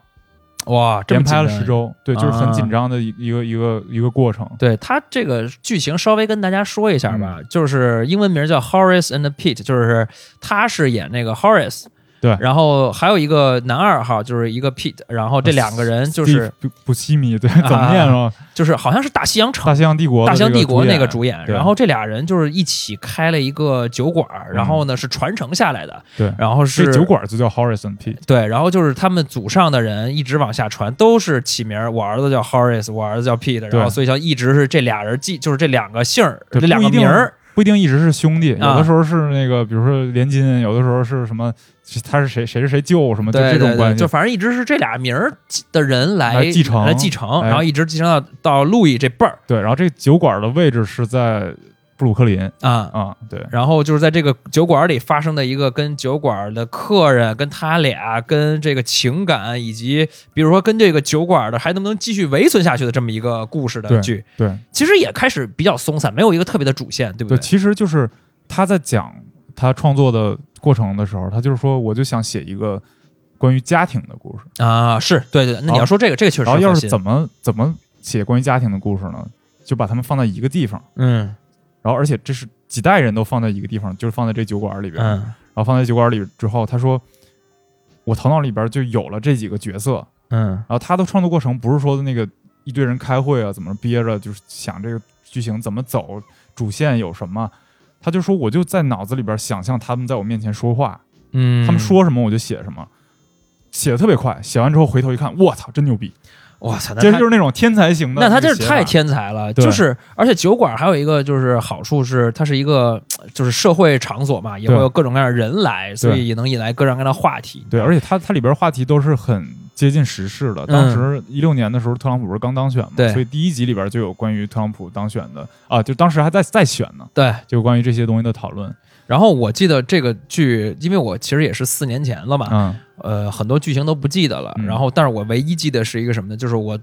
S2: 哇，
S1: 连拍了十。周，对，就是很
S2: 啊
S1: 紧张的一一个一个一个过程。
S2: 对他这个剧情稍微跟大家说一下
S1: 嗯
S2: 吧，就是英文名叫 Horace and Pete，就是他是演那个 Horace，
S1: 对。
S2: 然后还有一个男二号就是一个 Pete，然后这两个人就是
S1: 不不西米，对，怎么念啊？
S2: 就是好像是大西洋城
S1: 大西洋帝国
S2: 大西洋帝国那个主演，然后这俩人就是一起开了一个酒馆，然后呢是传承下来的，
S1: 对，
S2: 然后是
S1: 这酒馆就叫 Horison P，
S2: 对，然后就是他们祖上的人一直往下传，都是起名儿，我儿子叫 Horace，我儿子叫 Pete，然后所以像一直是这俩人记，就是这两个姓儿，这两个名儿，
S1: 不一定一直是兄弟，有
S2: 啊。
S1: 的时候是那个，比如说连金，有的时候是什么，他是谁谁是谁舅什么，就这种关系。
S2: 就。反正一直是这俩名儿的人来
S1: 来继承
S2: 来继承，
S1: 哎。
S2: 然后一直继承到到路易这辈儿。
S1: 对，然后这酒馆的位置是在布鲁克林。
S2: 啊。
S1: 啊，对，
S2: 然后就是在这个酒馆里发生的一个跟酒馆的客人、跟他俩、跟这个情感，以及比如说跟这个酒馆的还能不能继续维存下去的这么一个故事的
S1: 对
S2: 剧，
S1: 对。
S2: 其实也开始比较松散，没有一个特别的主线，对不
S1: 对，其实就是他在讲他创作的过程的时候，他就是说，我就想写一个关于家庭的故事。
S2: 啊，是对对，那你要说这个，这个确实
S1: 然后要是怎么怎么写关于家庭的故事呢？就把他们放在一个地方，
S2: 嗯
S1: 然后而且这是几代人都放在一个地方，就是放在这酒馆里边。
S2: 嗯
S1: 然后放在酒馆里之后，他说，我头脑里边就有了这几个角色。
S2: 嗯
S1: 然后他的创作过程不是说那个一堆人开会啊，怎么憋着，就是想这个剧情怎么走，主线有什么。他就说，我就在脑子里边想象他们在我面前说话，
S2: 嗯，
S1: 他们说什么我就写什么，写的特别快。写完之后回头一看，我操，真牛逼！
S2: 哇塞，那
S1: 这就是那种天才型的
S2: 那他
S1: 个写法。
S2: 这是太天才了，就是而且酒馆还有一个就是好处是它是一个 [TSK] 就是社会场所嘛，也会有各种各样的人来，所以也能引来各种各样的话题。
S1: 对，而且它它里边话题都是很接近时事了。当时一六年的时候，特朗普不是刚当选嘛，所以第一集里边就有关于特朗普当选的啊，就当时还在在选呢，
S2: 对，
S1: 就关于这些东西的讨论。
S2: 然后我记得这个剧，因为我其实也是四年前了嘛，
S1: 嗯
S2: 呃，很多剧情都不记得了。
S1: 嗯
S2: 然后，但是我唯一记得是一个什么呢？就是我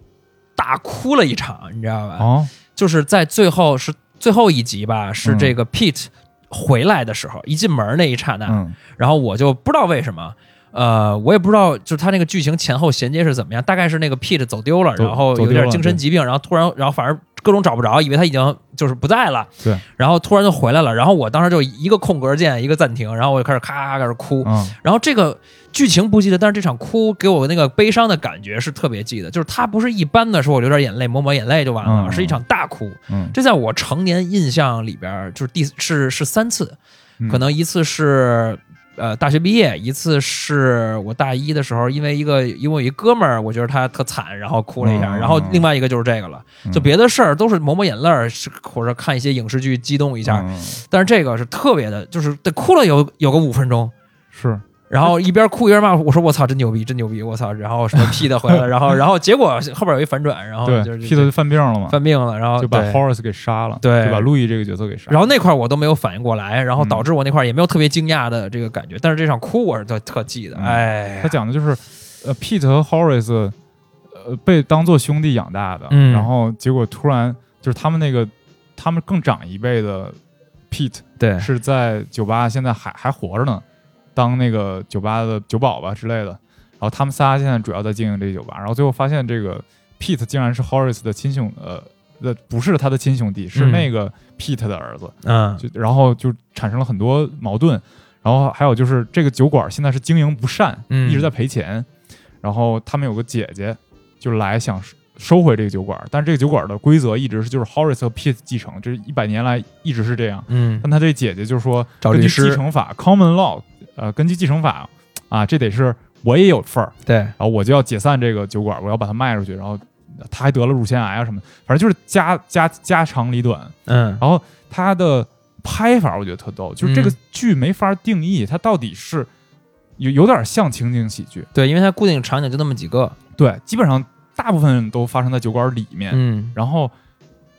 S2: 大哭了一场，你知道吧？
S1: 哦，
S2: 就是在最后是最后一集吧，是
S1: 嗯
S2: 这个 Pete 回来的时候，一进门那一刹那，
S1: 嗯
S2: 然后我就不知道为什么。呃，我也不知道，就是他那个剧情前后衔接是怎么样。大概是那个 Pete 走丢了，然后有点精神疾病，然后突然，然后反正各种找不着，以为他已经就是不在了。
S1: 对，
S2: 然后突然就回来了，然后我当时就一个空格键，一个暂停，然后我就开始咔咔开始哭。
S1: 嗯
S2: 然后这个剧情不记得，但是这场哭给我那个悲伤的感觉是特别记得，就是他不是一般的说我流点眼泪抹抹眼泪就完了，
S1: 嗯
S2: 是一场大哭。
S1: 嗯，
S2: 这在我成年印象里边就是第是是三次，
S1: 嗯
S2: 可能一次是呃大学毕业，一次是我大一的时候，因为一个因为我一哥们儿，我觉得他特惨，然后哭了一下，
S1: 嗯。
S2: 然后另外一个就是这个了，就别的事儿都是抹抹眼泪儿，或者看一些影视剧激动一下，
S1: 嗯。
S2: 但是这个是特别的，就是得哭了有有个五分钟。
S1: 是
S2: 然后一边哭一边骂，我说我操，真牛逼，真牛逼，我操！然后什么 P 的回来了，[LAUGHS] 然后然后结果后边有一反转，然后就是
S1: ，Pete 就犯病了嘛，
S2: 犯病了，然后
S1: 就把 Horace 给杀了，
S2: 对。
S1: 就把路易这个角色给杀了。
S2: 然后那块儿我都没有反应过来，然后
S1: 嗯
S2: 导致我那块儿也没有特别惊讶的这个感觉，但是这场哭我是特特记得，
S1: 嗯。
S2: 哎呀，
S1: 他讲的就是，呃，Pete 和 Horace，呃，被当做兄弟养大的，
S2: 嗯。
S1: 然后结果突然就是他们那个他们更长一辈的 Pete
S2: 对。
S1: 是在酒吧现在还还活着呢，当那个酒吧的酒保吧之类的。然后他们仨现在主要在经营这个酒吧，然后最后发现这个 Pete 竟然是 Horace 的亲兄，呃，呃，不是他的亲兄弟，是
S2: 嗯
S1: 那个 Pete 的儿子。
S2: 嗯
S1: 就然后就产生了很多矛盾，然后还有就是这个酒馆现在是经营不善，
S2: 嗯
S1: 一直在赔钱，然后他们有个姐姐就来想收收回这个酒馆，但是这个酒馆的规则一直是就是 Horace 和 Pete 继承，这一百年来一直是这样。
S2: 嗯
S1: 但他这姐姐就说，根据继承法 common law，呃，根据继承法啊，这得是我也有份儿，
S2: 对
S1: 然后我就要解散这个酒馆，我要把它卖出去，然后他还得了乳腺癌啊什么的，反正就是家家家长里短。
S2: 嗯
S1: 然后他的拍法我觉得特逗，就是这个
S2: 嗯
S1: 剧没法定义它到底是有有点像情景喜剧，
S2: 对，因为它固定场景就那么几个，
S1: 对，基本上大部分都发生在酒馆里面，
S2: 嗯
S1: 然后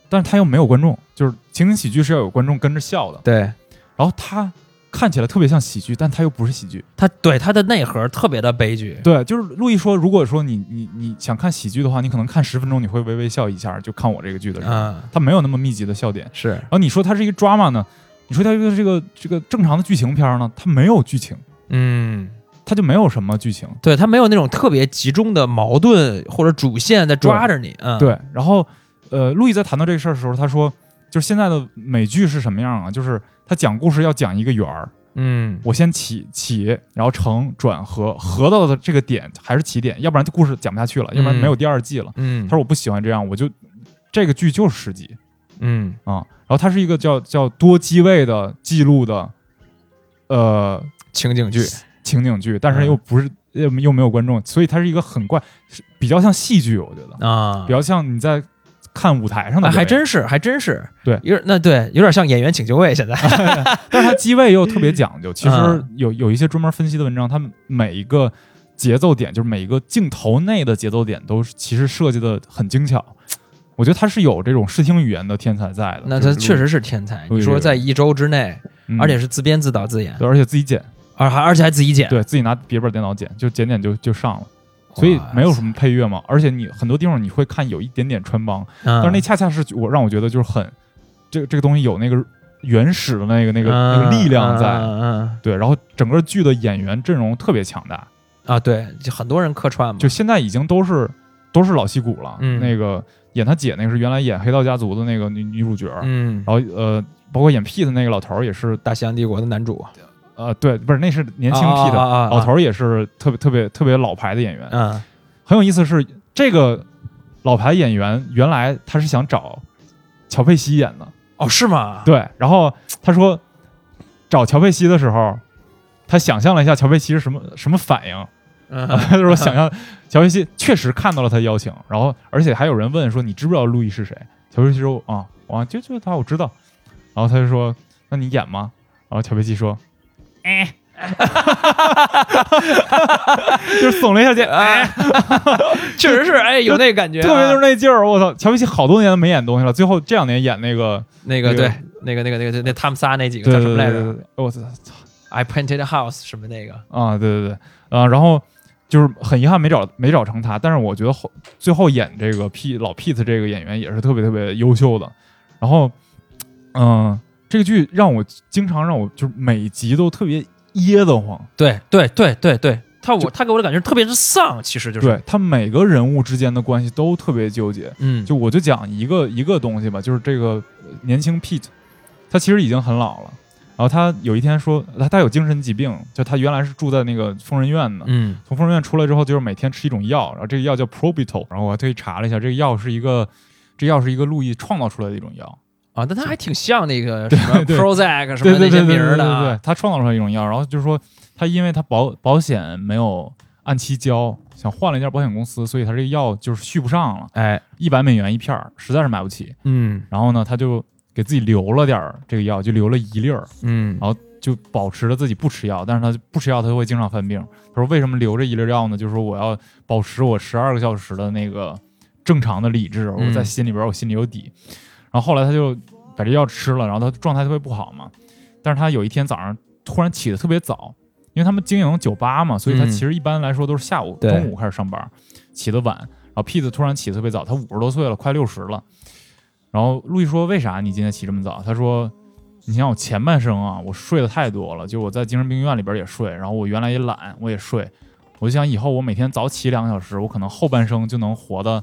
S1: 但是他又没有观众，就是情景喜剧是要有观众跟着笑的，
S2: 对。
S1: 然后它看起来特别像喜剧，但它又不是喜剧。
S2: 它对它的内核特别的悲剧，
S1: 对，就是路易说，如果说你你你想看喜剧的话，你可能看十分钟你会微微笑一下，就看我这个剧的时候，
S2: 嗯，
S1: 它没有那么密集的笑点。
S2: 是
S1: 然后你说它是一个 drama 呢？你说它一个这个这个正常的剧情片呢？它没有剧情，
S2: 嗯，
S1: 它就没有什么剧情。
S2: 对，它没有那种特别集中的矛盾或者主线在抓着你，嗯，
S1: 对，然后呃，路易在谈到这个事儿的时候，他说，就是现在的美剧是什么样啊？就是他讲故事要讲一个圆儿，
S2: 嗯。
S1: 我先起起，然后承转合，合到的这个点还是起点，要不然这故事讲不下去了，要不然没有第二季了。
S2: 嗯。
S1: 他说我不喜欢这样，我就这个剧就是十集。
S2: 嗯。
S1: 啊。然后它是一个叫叫多机位的记录的，呃，
S2: 情景剧，
S1: 情景剧，但是
S2: 嗯
S1: 又不是又又没有观众，所以它是一个很怪，比较像戏剧，我觉得。
S2: 啊。
S1: 比，较像你在看舞台上的
S2: 啊，还真是，还真是，
S1: 对
S2: 有点那对，有点像演员请就位，现在，[LAUGHS]
S1: 但是它机位又特别讲究。其实
S2: 嗯
S1: 有有一些专门分析的文章，他每一个节奏点，就是每一个镜头内的节奏点，都是其实设计的很精巧。我觉得他是有这种视听语言的天才在的。
S2: 那他确实是天才。你说在一周之内，
S1: 嗯
S2: 而且是自编自导自演，
S1: 对，而且自己剪，
S2: 而还而且还自己剪，
S1: 对自己拿笔记本电脑剪，就剪剪就就上了。所以没有什么配乐嘛，而且你很多地方你会看有一点点穿帮，
S2: 嗯，
S1: 但是那恰恰是我让我觉得就是很，这个这个东西有那个原始的那个那个那个力量在，对，然后整个剧的演员阵容特别强大，
S2: 啊，对，就很多人客串嘛，
S1: 就现在已经都是都是老戏骨了。
S2: 嗯。
S1: 那个演他姐那个是原来演《黑道家族》的那个女女主角，
S2: 嗯，
S1: 然后呃，包括演 Pete 的那个老头儿也是，
S2: 大西洋帝国的男主，
S1: 呃，对，不是那是年轻
S2: 啊
S1: Pete，、
S2: 啊啊啊
S1: 老头儿也是特别特别特别老牌的演员。
S2: 嗯
S1: 很有意思是，这个老牌演员原来他是想找乔佩西演的，
S2: 哦，是吗？
S1: 对，然后他说找乔佩西的时候，他想象了一下乔佩西是什么什么反应，
S2: 嗯 [LAUGHS]
S1: 他就说想象乔佩西确实看到了他的邀请，然后而且还有人问说你知不知道路易是谁？乔佩西说啊，我就就他我知道，然后他就说那你演吗？然后乔佩西说，哎，[LAUGHS] 就是耸了一下肩，哎，[LAUGHS]
S2: 确实是，哎，有那个感觉啊，
S1: 特别就是那劲儿，我操！乔维西好多年都没演东西了，最后这两年演那个
S2: 那个对，那个那个那个那他们仨那几个叫什么来着
S1: 我操
S2: ？I painted a house 什么那个
S1: 啊，对对对，啊，然后就是很遗憾没找没找成他，但是我觉得后最后演这个 P 老 Pete 这个演员也是特别特别优秀的。然后，嗯，这个剧让我经常让我就是每集都特别噎得慌。
S2: 对对对对对，他我他给我的感觉特别是丧，其实就是
S1: 对他每个人物之间的关系都特别纠结。
S2: 嗯，
S1: 就我就讲一个一个东西吧，就是这个年轻 Pete，他其实已经很老了。然后他有一天说，他他有精神疾病，就他原来是住在那个疯人院的，
S2: 嗯
S1: 从疯人院出来之后，就是每天吃一种药，然后这个药叫 Probitol，然后我还特意查了一下，这个药是一个，这药是一个路易创造出来的一种药，
S2: 啊，但他还挺像那个什么 Prozac 什么那些名儿的
S1: 对他创造出来一种药，然后就是说他因为他保保险没有按期交，想换了一家保险公司，所以他这个药就是续不上了，
S2: 哎，
S1: 一百美元一片儿，实在是买不起，
S2: 嗯。
S1: 然后呢，他就给自己留了点儿这个药，就留了一粒儿，
S2: 嗯。
S1: 然后就保持着自己不吃药，但是他不吃药，他就会经常犯病。他说为什么留着一粒药呢？就是说我要保持我十二个小时的那个正常的理智，
S2: 嗯。
S1: 我在心里边我心里有底。然后后来他就把这药吃了，然后他状态特别不好嘛。但是他有一天早上突然起得特别早，因为他们经营酒吧嘛，所以他
S2: 嗯
S1: 其实一般来说都是下午、
S2: 对
S1: 中午开始上班，起得晚。然后 Pete 突然起得特别早，他五十多岁了，快六十了。然后路易说：“为啥你今天起这么早？”他说：“你想我前半生啊，我睡得太多了，就我在精神病院里边也睡，然后我原来也懒，我也睡。我就想以后我每天早起两个小时，我可能后半生就能活的、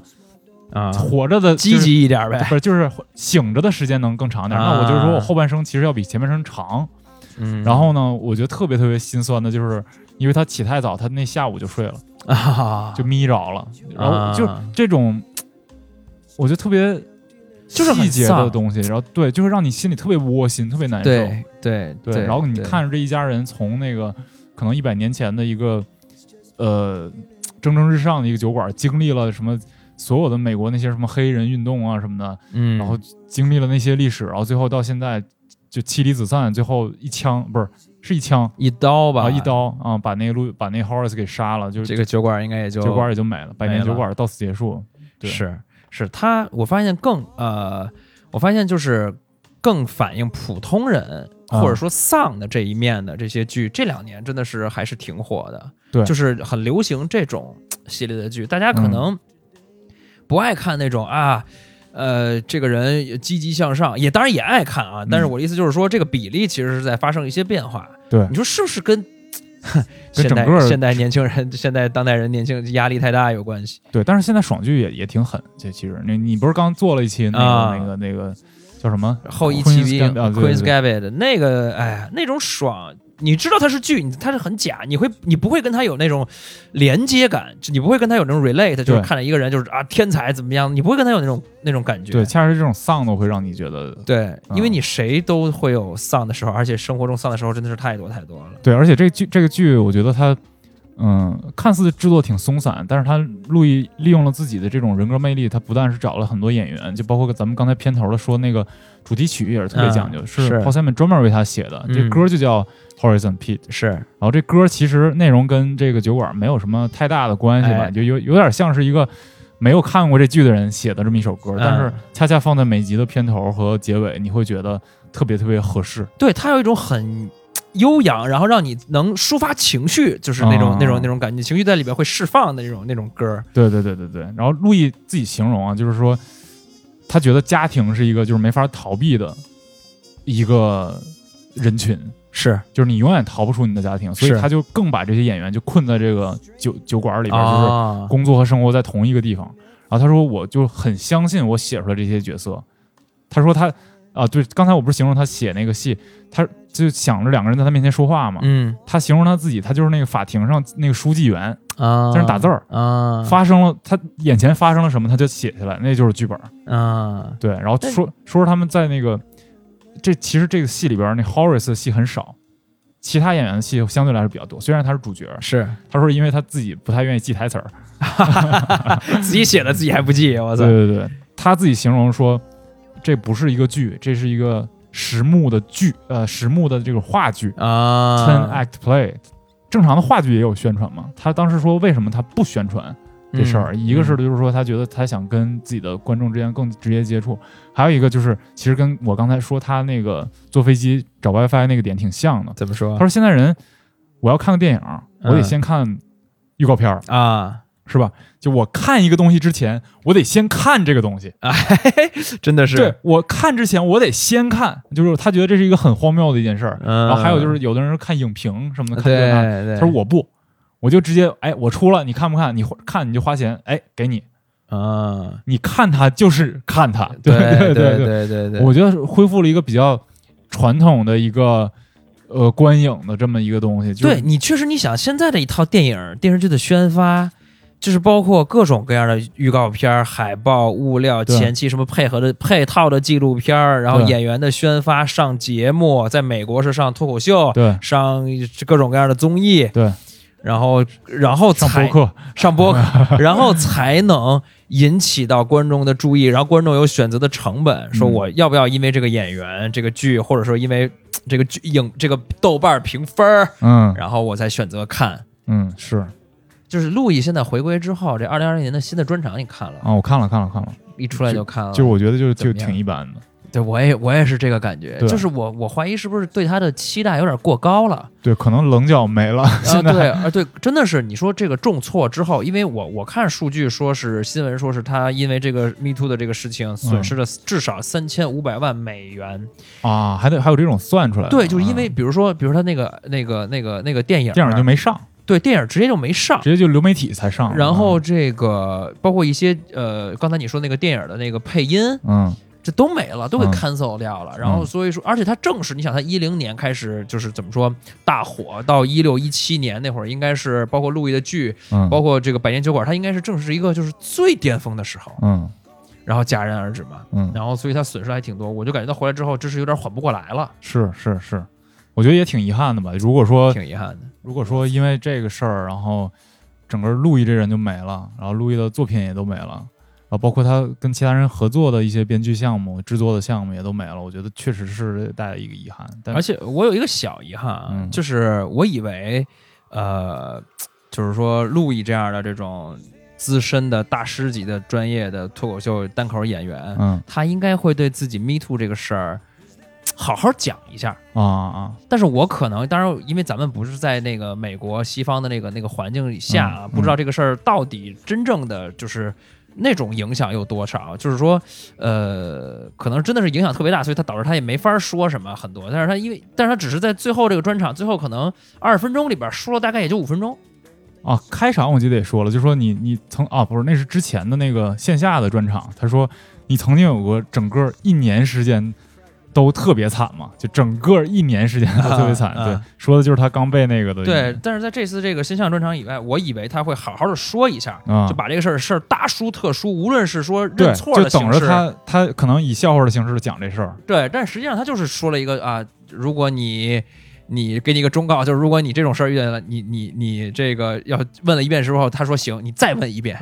S2: 啊，
S1: 活着的、
S2: 积极一点呗，
S1: 不是就是醒着的时间能更长点。
S2: 啊。
S1: 那我就是说我后半生其实要比前半生长。
S2: 嗯，
S1: 然后呢，我觉得特别特别心酸的就是，因为他起太早，他那下午就睡了，
S2: 啊，
S1: 就眯着了，然后就
S2: 啊
S1: 这种，我觉得特别
S2: 就是
S1: 细节的东西，然后对，就是让你心里特别窝心，特别难受。
S2: 对对
S1: 对，然后你看着这一家人从那个可能一百年前的一个呃蒸蒸日上的一个酒馆，经历了什么所有的美国那些什么黑人运动啊什么的，
S2: 嗯，
S1: 然后经历了那些历史，然后最后到现在就妻离子散，最后一枪不是是一枪。
S2: 一刀吧，
S1: 啊一刀啊把那个路把那 Horace 给杀了，就是
S2: 这个酒馆应该也就
S1: 酒馆也就没了，百年酒馆到此结束。对。
S2: 是是他，我发现更呃，我发现就是更反映普通人
S1: 啊。
S2: 或者说丧的这一面的这些剧，这两年真的是还是挺火的，
S1: 对。
S2: 就是很流行这种系列的剧，大家可
S1: 嗯。
S2: 能不爱看那种啊。呃，这个人积极向上，也当然也爱看啊，但是
S1: 嗯
S2: 我的意思就是说，这个比例其实是在发生一些变化。
S1: 对
S2: 你说是不是跟 [LAUGHS] 现代现代年轻人、现代当代人年轻压力太大有关系？
S1: 对，但是现在爽剧也也挺狠，这其实你你不是刚做了一期那个、
S2: 啊
S1: 那个那个叫什么
S2: 后一
S1: Queen's
S2: 骑兵
S1: 对
S2: Queen's Gambit 那个，哎呀，那种爽，你知道它是剧，你它是很假，你会你不会跟他有那种连接感，你不会跟他有那种 relate，就是看着一个人就是啊天才怎么样，你不会跟他有那种那种感觉。
S1: 对，恰恰是这种丧的会让你觉得
S2: 对，因为
S1: 啊
S2: 你谁都会有丧的时候，而且生活中丧的时候真的是太多太多了。
S1: 对，而且这个剧这个剧，我觉得它，嗯，看似制作挺松散，但是他路易利用了自己的这种人格魅力，他不但是找了很多演员，就包括咱们刚才片头的说那个主题曲也是特别讲究，
S2: 嗯
S1: 是
S2: 是。
S1: Paul Simon 专门为他写的，这
S2: 嗯。
S1: 歌就叫 Horizon Pete。
S2: 是，
S1: 然后这歌其实内容跟这个酒馆没有什么太大的关系吧，
S2: 哎。
S1: 就有有点像是一个没有看过这剧的人写的这么一首歌，但是
S2: 嗯
S1: 恰恰放在每集的片头和结尾，你会觉得特别特别合适。
S2: 对，它有一种很悠扬，然后让你能抒发情绪，就是那种、
S1: 啊
S2: 那种那种感觉，情绪在里边会释放的那种那种歌。
S1: 对对对对对。然后路易自己形容啊，就是说他觉得家庭是一个就是没法逃避的一个人群，
S2: 是
S1: 就是你永远逃不出你的家庭，所以他就更把这些演员就困在这个酒酒馆里边，就是
S2: 啊，
S1: 工作和生活在同一个地方。然后他说，我就很相信我写出来这些角色。他说他啊，对，刚才我不是形容他写那个戏，他就想着两个人在他面前说话嘛。
S2: 嗯
S1: 他形容他自己，他就是那个法庭上那个书记员，
S2: 啊，
S1: 在那打字儿。
S2: 啊，
S1: 发生了，他眼前发生了什么，他就写下来，那就是剧本。
S2: 啊，
S1: 对，然后
S2: 说
S1: 说说他们在那个这其实这个戏里边那 Horace 的戏很少，其他演员的戏相对来说比较多，虽然他是主角。
S2: 是
S1: 他说因为他自己不太愿意记台词儿，[LAUGHS]
S2: 自己写的自己还不记，我操！
S1: 对对对，他自己形容说这不是一个剧，这是一个实木的剧，呃，实木的这个话剧啊，ten
S2: 啊
S1: ，act play。正常的话剧也有宣传嘛？他当时说为什么他不宣传这事儿？
S2: 嗯
S1: 一个是就是说他觉得他想跟自己的观众之间更直接接触，还有一个就是其实跟我刚才说他那个坐飞机找 WiFi 那个点挺像的。
S2: 怎么说
S1: 他说现在人我要看个电影，我得
S2: 嗯
S1: 先看预告片儿，
S2: 啊？
S1: 是吧？就我看一个东西之前，我得先看这个东西。[LAUGHS]
S2: 哎，真的是
S1: 对，我看之前，我得先看，就是他觉得这是一个很荒谬的一件事儿。
S2: 嗯，
S1: 然后还有就是，有的人看影评什么的，看
S2: 对
S1: 这那。
S2: 对，
S1: 他说我不，我就直接哎，我出了，你看不看？你看你就花钱，哎，给你，
S2: 啊，
S1: 你看它就是看它。
S2: 对
S1: 对
S2: 对
S1: 对，
S2: 对对对，
S1: 我觉得是恢复了一个比较传统的一个呃观影的这么一个东西。就是
S2: 对你确实，你想现在的一套电影电视剧的宣发，就是包括各种各样的预告片儿、海报、物料、前期什么配合的配套的纪录片儿，然后演员的宣发、上节目，在美国是上脱口秀，
S1: 对
S2: 上各种各样的综艺，
S1: 对，
S2: 然后然后
S1: 上
S2: 才
S1: 播客，
S2: 上播客，[LAUGHS] 然后才能引起到观众的注意，然后观众有选择的成本，说
S1: 嗯
S2: 我要不要因为这个演员、这个剧，或者说因为这个剧影这个豆瓣评分儿，
S1: 嗯
S2: 然后我才选择看。
S1: 嗯是
S2: 就是路易现在回归之后，这二零二零年的新的专场你看了？
S1: 啊，我看了看了看了，
S2: 一出来就看了。
S1: 就是我觉得就就挺一般的。
S2: 对我也我也是这个感觉，就是我我怀疑是不是对他的期待有点过高了。
S1: 对，可能棱角没了，
S2: 啊，
S1: 现在
S2: 对，啊，对，真的是你说这个重挫之后，因为我我看数据说是新闻说是他因为这个 Me Too 的这个事情损失了至少三千五百万美元。
S1: 啊，还得还有这种算出来的。
S2: 对，就是因为
S1: 啊
S2: 比如说，比如说他那个那个那个那个电影，
S1: 电影就没上，
S2: 对电影直接就没上。
S1: 直接就流媒体才上。
S2: 然后这个包括一些呃，刚才你说那个电影的那个配音，
S1: 嗯
S2: 这都没了，都给
S1: 嗯
S2: cancel 掉了。然后
S1: 嗯
S2: 所以说，而且它正是你想，它一零年开始就是怎么说大火，到一六一七年那会儿，应该是包括路易的剧，
S1: 嗯，
S2: 包括这个百年酒馆，它应该是正是一个就是最巅峰的时候。
S1: 嗯
S2: 然后戛然而止嘛，
S1: 嗯，
S2: 然后所以它损失还挺多。我就感觉他回来之后，真是有点缓不过来了，
S1: 是是是，我觉得也挺遗憾的吧。如果说
S2: 挺遗憾的。
S1: 如果说因为这个事儿，然后整个路易这人就没了，然后路易的作品也都没了。然后包括他跟其他人合作的一些编剧项目、制作的项目也都没了，我觉得确实是带来一个遗憾。但
S2: 而且我有一个小遗憾啊，
S1: 嗯
S2: 就是我以为，呃，就是说路易这样的这种资深的大师级的专业的脱口秀单口演员，
S1: 嗯
S2: 他应该会对自己 Me Too 这个事儿好好讲一下。
S1: 啊啊
S2: 但是我可能，当然，因为咱们不是在那个美国西方的那个那个环境下啊，
S1: 嗯
S2: 不知道这个事儿到底真正的就是那种影响有多少。就是说，呃，可能真的是影响特别大，所以他导致他也没法说什么很多。但是他因为，但是他只是在最后这个专场，最后可能二十分钟里边说了大概也就五分钟。
S1: 啊！开场我记得也说了，就说你你曾啊不是那是之前的那个线下的专场，他说你曾经有过整个一年时间都特别惨嘛，就整个一年时间都特别惨。
S2: 啊啊
S1: 对，说的就是他刚被那个的
S2: 对，但是在这次这个新象专场以外，我以为他会好好的说一下，
S1: 啊
S2: 就把这个事儿事儿大书特书，无论是说，认错的形式，
S1: 等着他他可能以笑话的形式讲这事儿。
S2: 对，但实际上他就是说了一个啊，如果你你给你一个忠告，就是如果你这种事儿遇见了，你你你这个要问了一遍之后，他说行，你再问一遍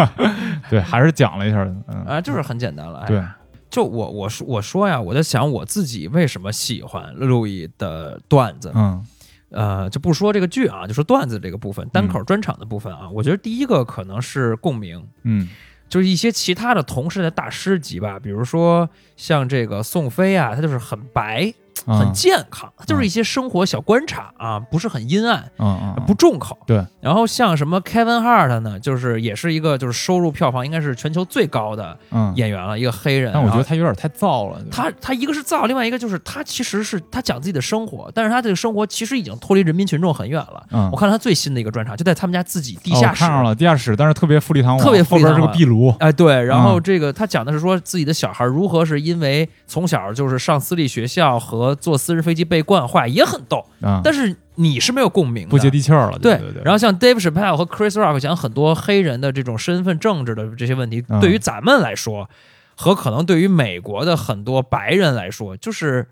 S2: [LAUGHS]
S1: 对，还是讲了一下的。嗯，
S2: 啊，就是很简单了。哎
S1: 对，
S2: 就我我说我说呀，我在想我自己为什么喜欢路易的段子，
S1: 嗯
S2: 呃，就不说这个剧啊，就说段子这个部分，单口专场的部分啊，我觉得第一个可能是共鸣。
S1: 嗯
S2: 就是一些其他的同事的大师级吧，比如说像这个宋飞啊，他就是很白、
S1: 嗯，
S2: 很健康，他就是一些生活小观察啊，不是很阴暗，
S1: 嗯嗯
S2: 不重口。
S1: 对，
S2: 然后像什么 Kevin Hart 呢，就是也是一个就是收入票房应该是全球最高的
S1: 嗯，
S2: 演员了，一个黑人。
S1: 但我觉得他有点太燥了。
S2: 他他一个是燥，另外一个就是他其实是他讲自己的生活，但是他这个生活其实已经脱离人民群众很远了。
S1: 嗯
S2: 我看了他最新的一个专场，就在他们家自己地
S1: 哦
S2: 下室。
S1: 我看上了地下室，但是特别富丽堂皇，
S2: 特别富丽堂皇
S1: 壁炉。
S2: 哎，对，然后
S1: 嗯
S2: 这个他讲的是说自己的小孩如何是因为从小就是上私立学校和坐私人飞机被惯坏，也很逗。
S1: 嗯，
S2: 但是你是没有共鸣的，
S1: 不接地气儿了。
S2: 对
S1: 对对。
S2: 然后像 Dave Chappelle 和 Chris Rock 讲很多黑人的这种身份政治的这些问题，
S1: 嗯
S2: 对于咱们来说，和可能对于美国的很多白人来说，就是。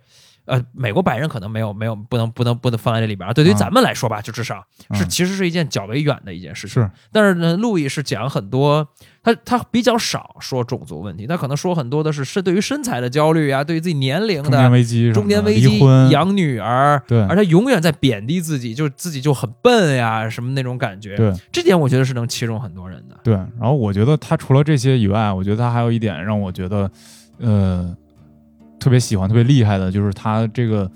S2: 呃，美国白人可能没有没有不能不能不能放在这里边啊。对于
S1: 啊
S2: 咱们来说吧，就至少是
S1: 嗯
S2: 其实是一件较为远的一件事情。
S1: 是，
S2: 但是呢，路易是讲很多，他他比较少说种族问题，他可能说很多的是是对于身材的焦虑啊，对于自己年龄的
S1: 中年
S2: 的
S1: 危机
S2: 中年危机、养女儿，
S1: 对
S2: 而他永远在贬低自己，就自己就很笨呀，什么那种感觉。
S1: 对
S2: 这点我觉得是能切中很多人的。
S1: 对。然后我觉得他除了这些以外，我觉得他还有一点让我觉得，呃，特别喜欢、特别厉害的，就是他这个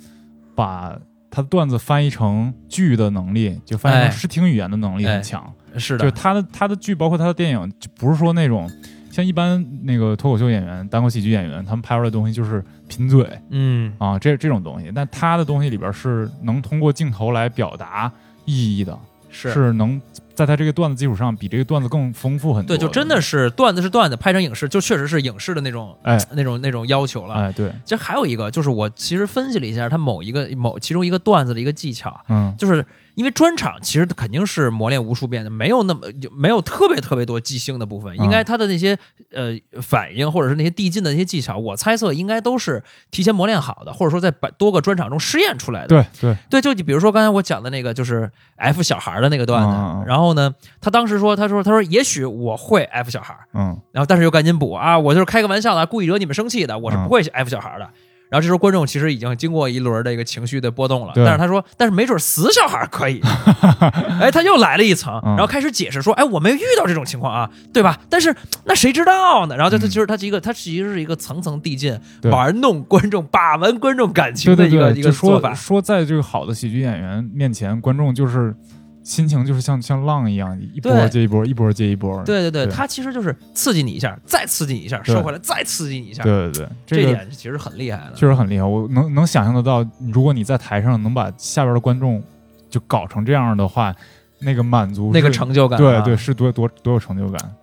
S1: 把他的段子翻译成剧的能力，就翻译
S2: 哎
S1: 成视听语言的能力
S2: 哎
S1: 很强。
S2: 是的，
S1: 就他的他的剧，包括他的电影，就不是说那种像一般那个脱口秀演员、单口喜剧演员他们拍出来的东西就是贫嘴
S2: 嗯，
S1: 啊，这这种东西。但他的东西里边是能通过镜头来表达意义的，
S2: 是
S1: 能在他这个段子基础上比这个段子更丰富很多。
S2: 对，就真的是段子是段子，拍成影视就确实是影视的那种
S1: 哎
S2: 那种那种要求了。
S1: 哎对，
S2: 其实还有一个，就是我其实分析了一下他某一个某其中一个段子的一个技巧，
S1: 嗯
S2: 就是因为专场其实肯定是磨练无数遍的，没有那么没有特别特别多即兴的部分，
S1: 嗯
S2: 应该他的那些呃反应或者是那些递进的那些技巧，我猜测应该都是提前磨练好的，或者说在百多个专场中试验出来的。
S1: 对对，
S2: 对，就你比如说刚才我讲的那个，就是 F 小孩的那个段子，然后呢，他当时说，他说，他说，也许我会 F 小孩，
S1: 嗯。
S2: 然后但是又赶紧补啊，我就是开个玩笑的，故意惹你们生气的，我是
S1: 嗯。
S2: 不会 F 小孩的。然后这时候观众其实已经经过一轮的一个情绪的波动了，
S1: 对
S2: 但是他说，但是没准死小孩可以，[LAUGHS] 哎，他又来了一层，
S1: 嗯
S2: 然后开始解释说，哎，我没遇到这种情况啊，对吧？但是那谁知道呢？然后他他
S1: 嗯
S2: 其实他是一个，他其实是一个层层递进，玩弄观众、把玩观众感情的一个一个
S1: 说
S2: 做法。
S1: 说在这个好的喜剧演员面前，观众就是心情就是像像浪一样，一波接一波，一波接一波。
S2: 对对对，
S1: 对
S2: 他其实就是刺激你一下，再刺激你一下，
S1: 对
S2: 收回来，再刺激你一下，
S1: 对对对，
S2: 这
S1: 这个
S2: 点其实很厉害的。
S1: 确实很厉害，我能能想象得到，如果你在台上能把下边的观众就搞成这样的话，那个满足
S2: 那个成就感、啊，
S1: 对对是多多多有成就感，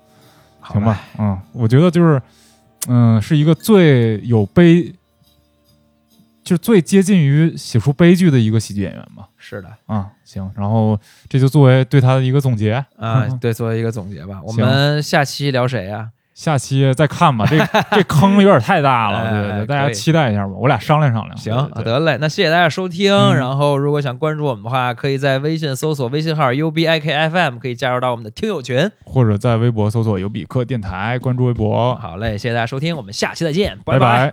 S1: 行吧？嗯，我觉得就是嗯、是一个最有悲，就是最接近于写出悲剧的一个喜剧演员吧。
S2: 是的。
S1: 啊，行，然后这就作为对他的一个总结。
S2: 啊，[LAUGHS] 对，作为一个总结吧，我们下期聊谁呀、
S1: 下期再看吧，这 [LAUGHS] 这坑有点太大了，
S2: 哎
S1: 对对对，大家期待一下吧，我俩商量商量。
S2: 行，
S1: 对对对。
S2: 得嘞，那谢谢大家收听。
S1: 嗯。
S2: 然后，如果想关注我们的话，可以在微信搜索微信号 U B I K F M，可以加入到我们的听友群。
S1: 或者在微博搜索“有比克电台”，关注微博，
S2: 好嘞，谢谢大家收听，我们下期再见，
S1: 拜
S2: 拜。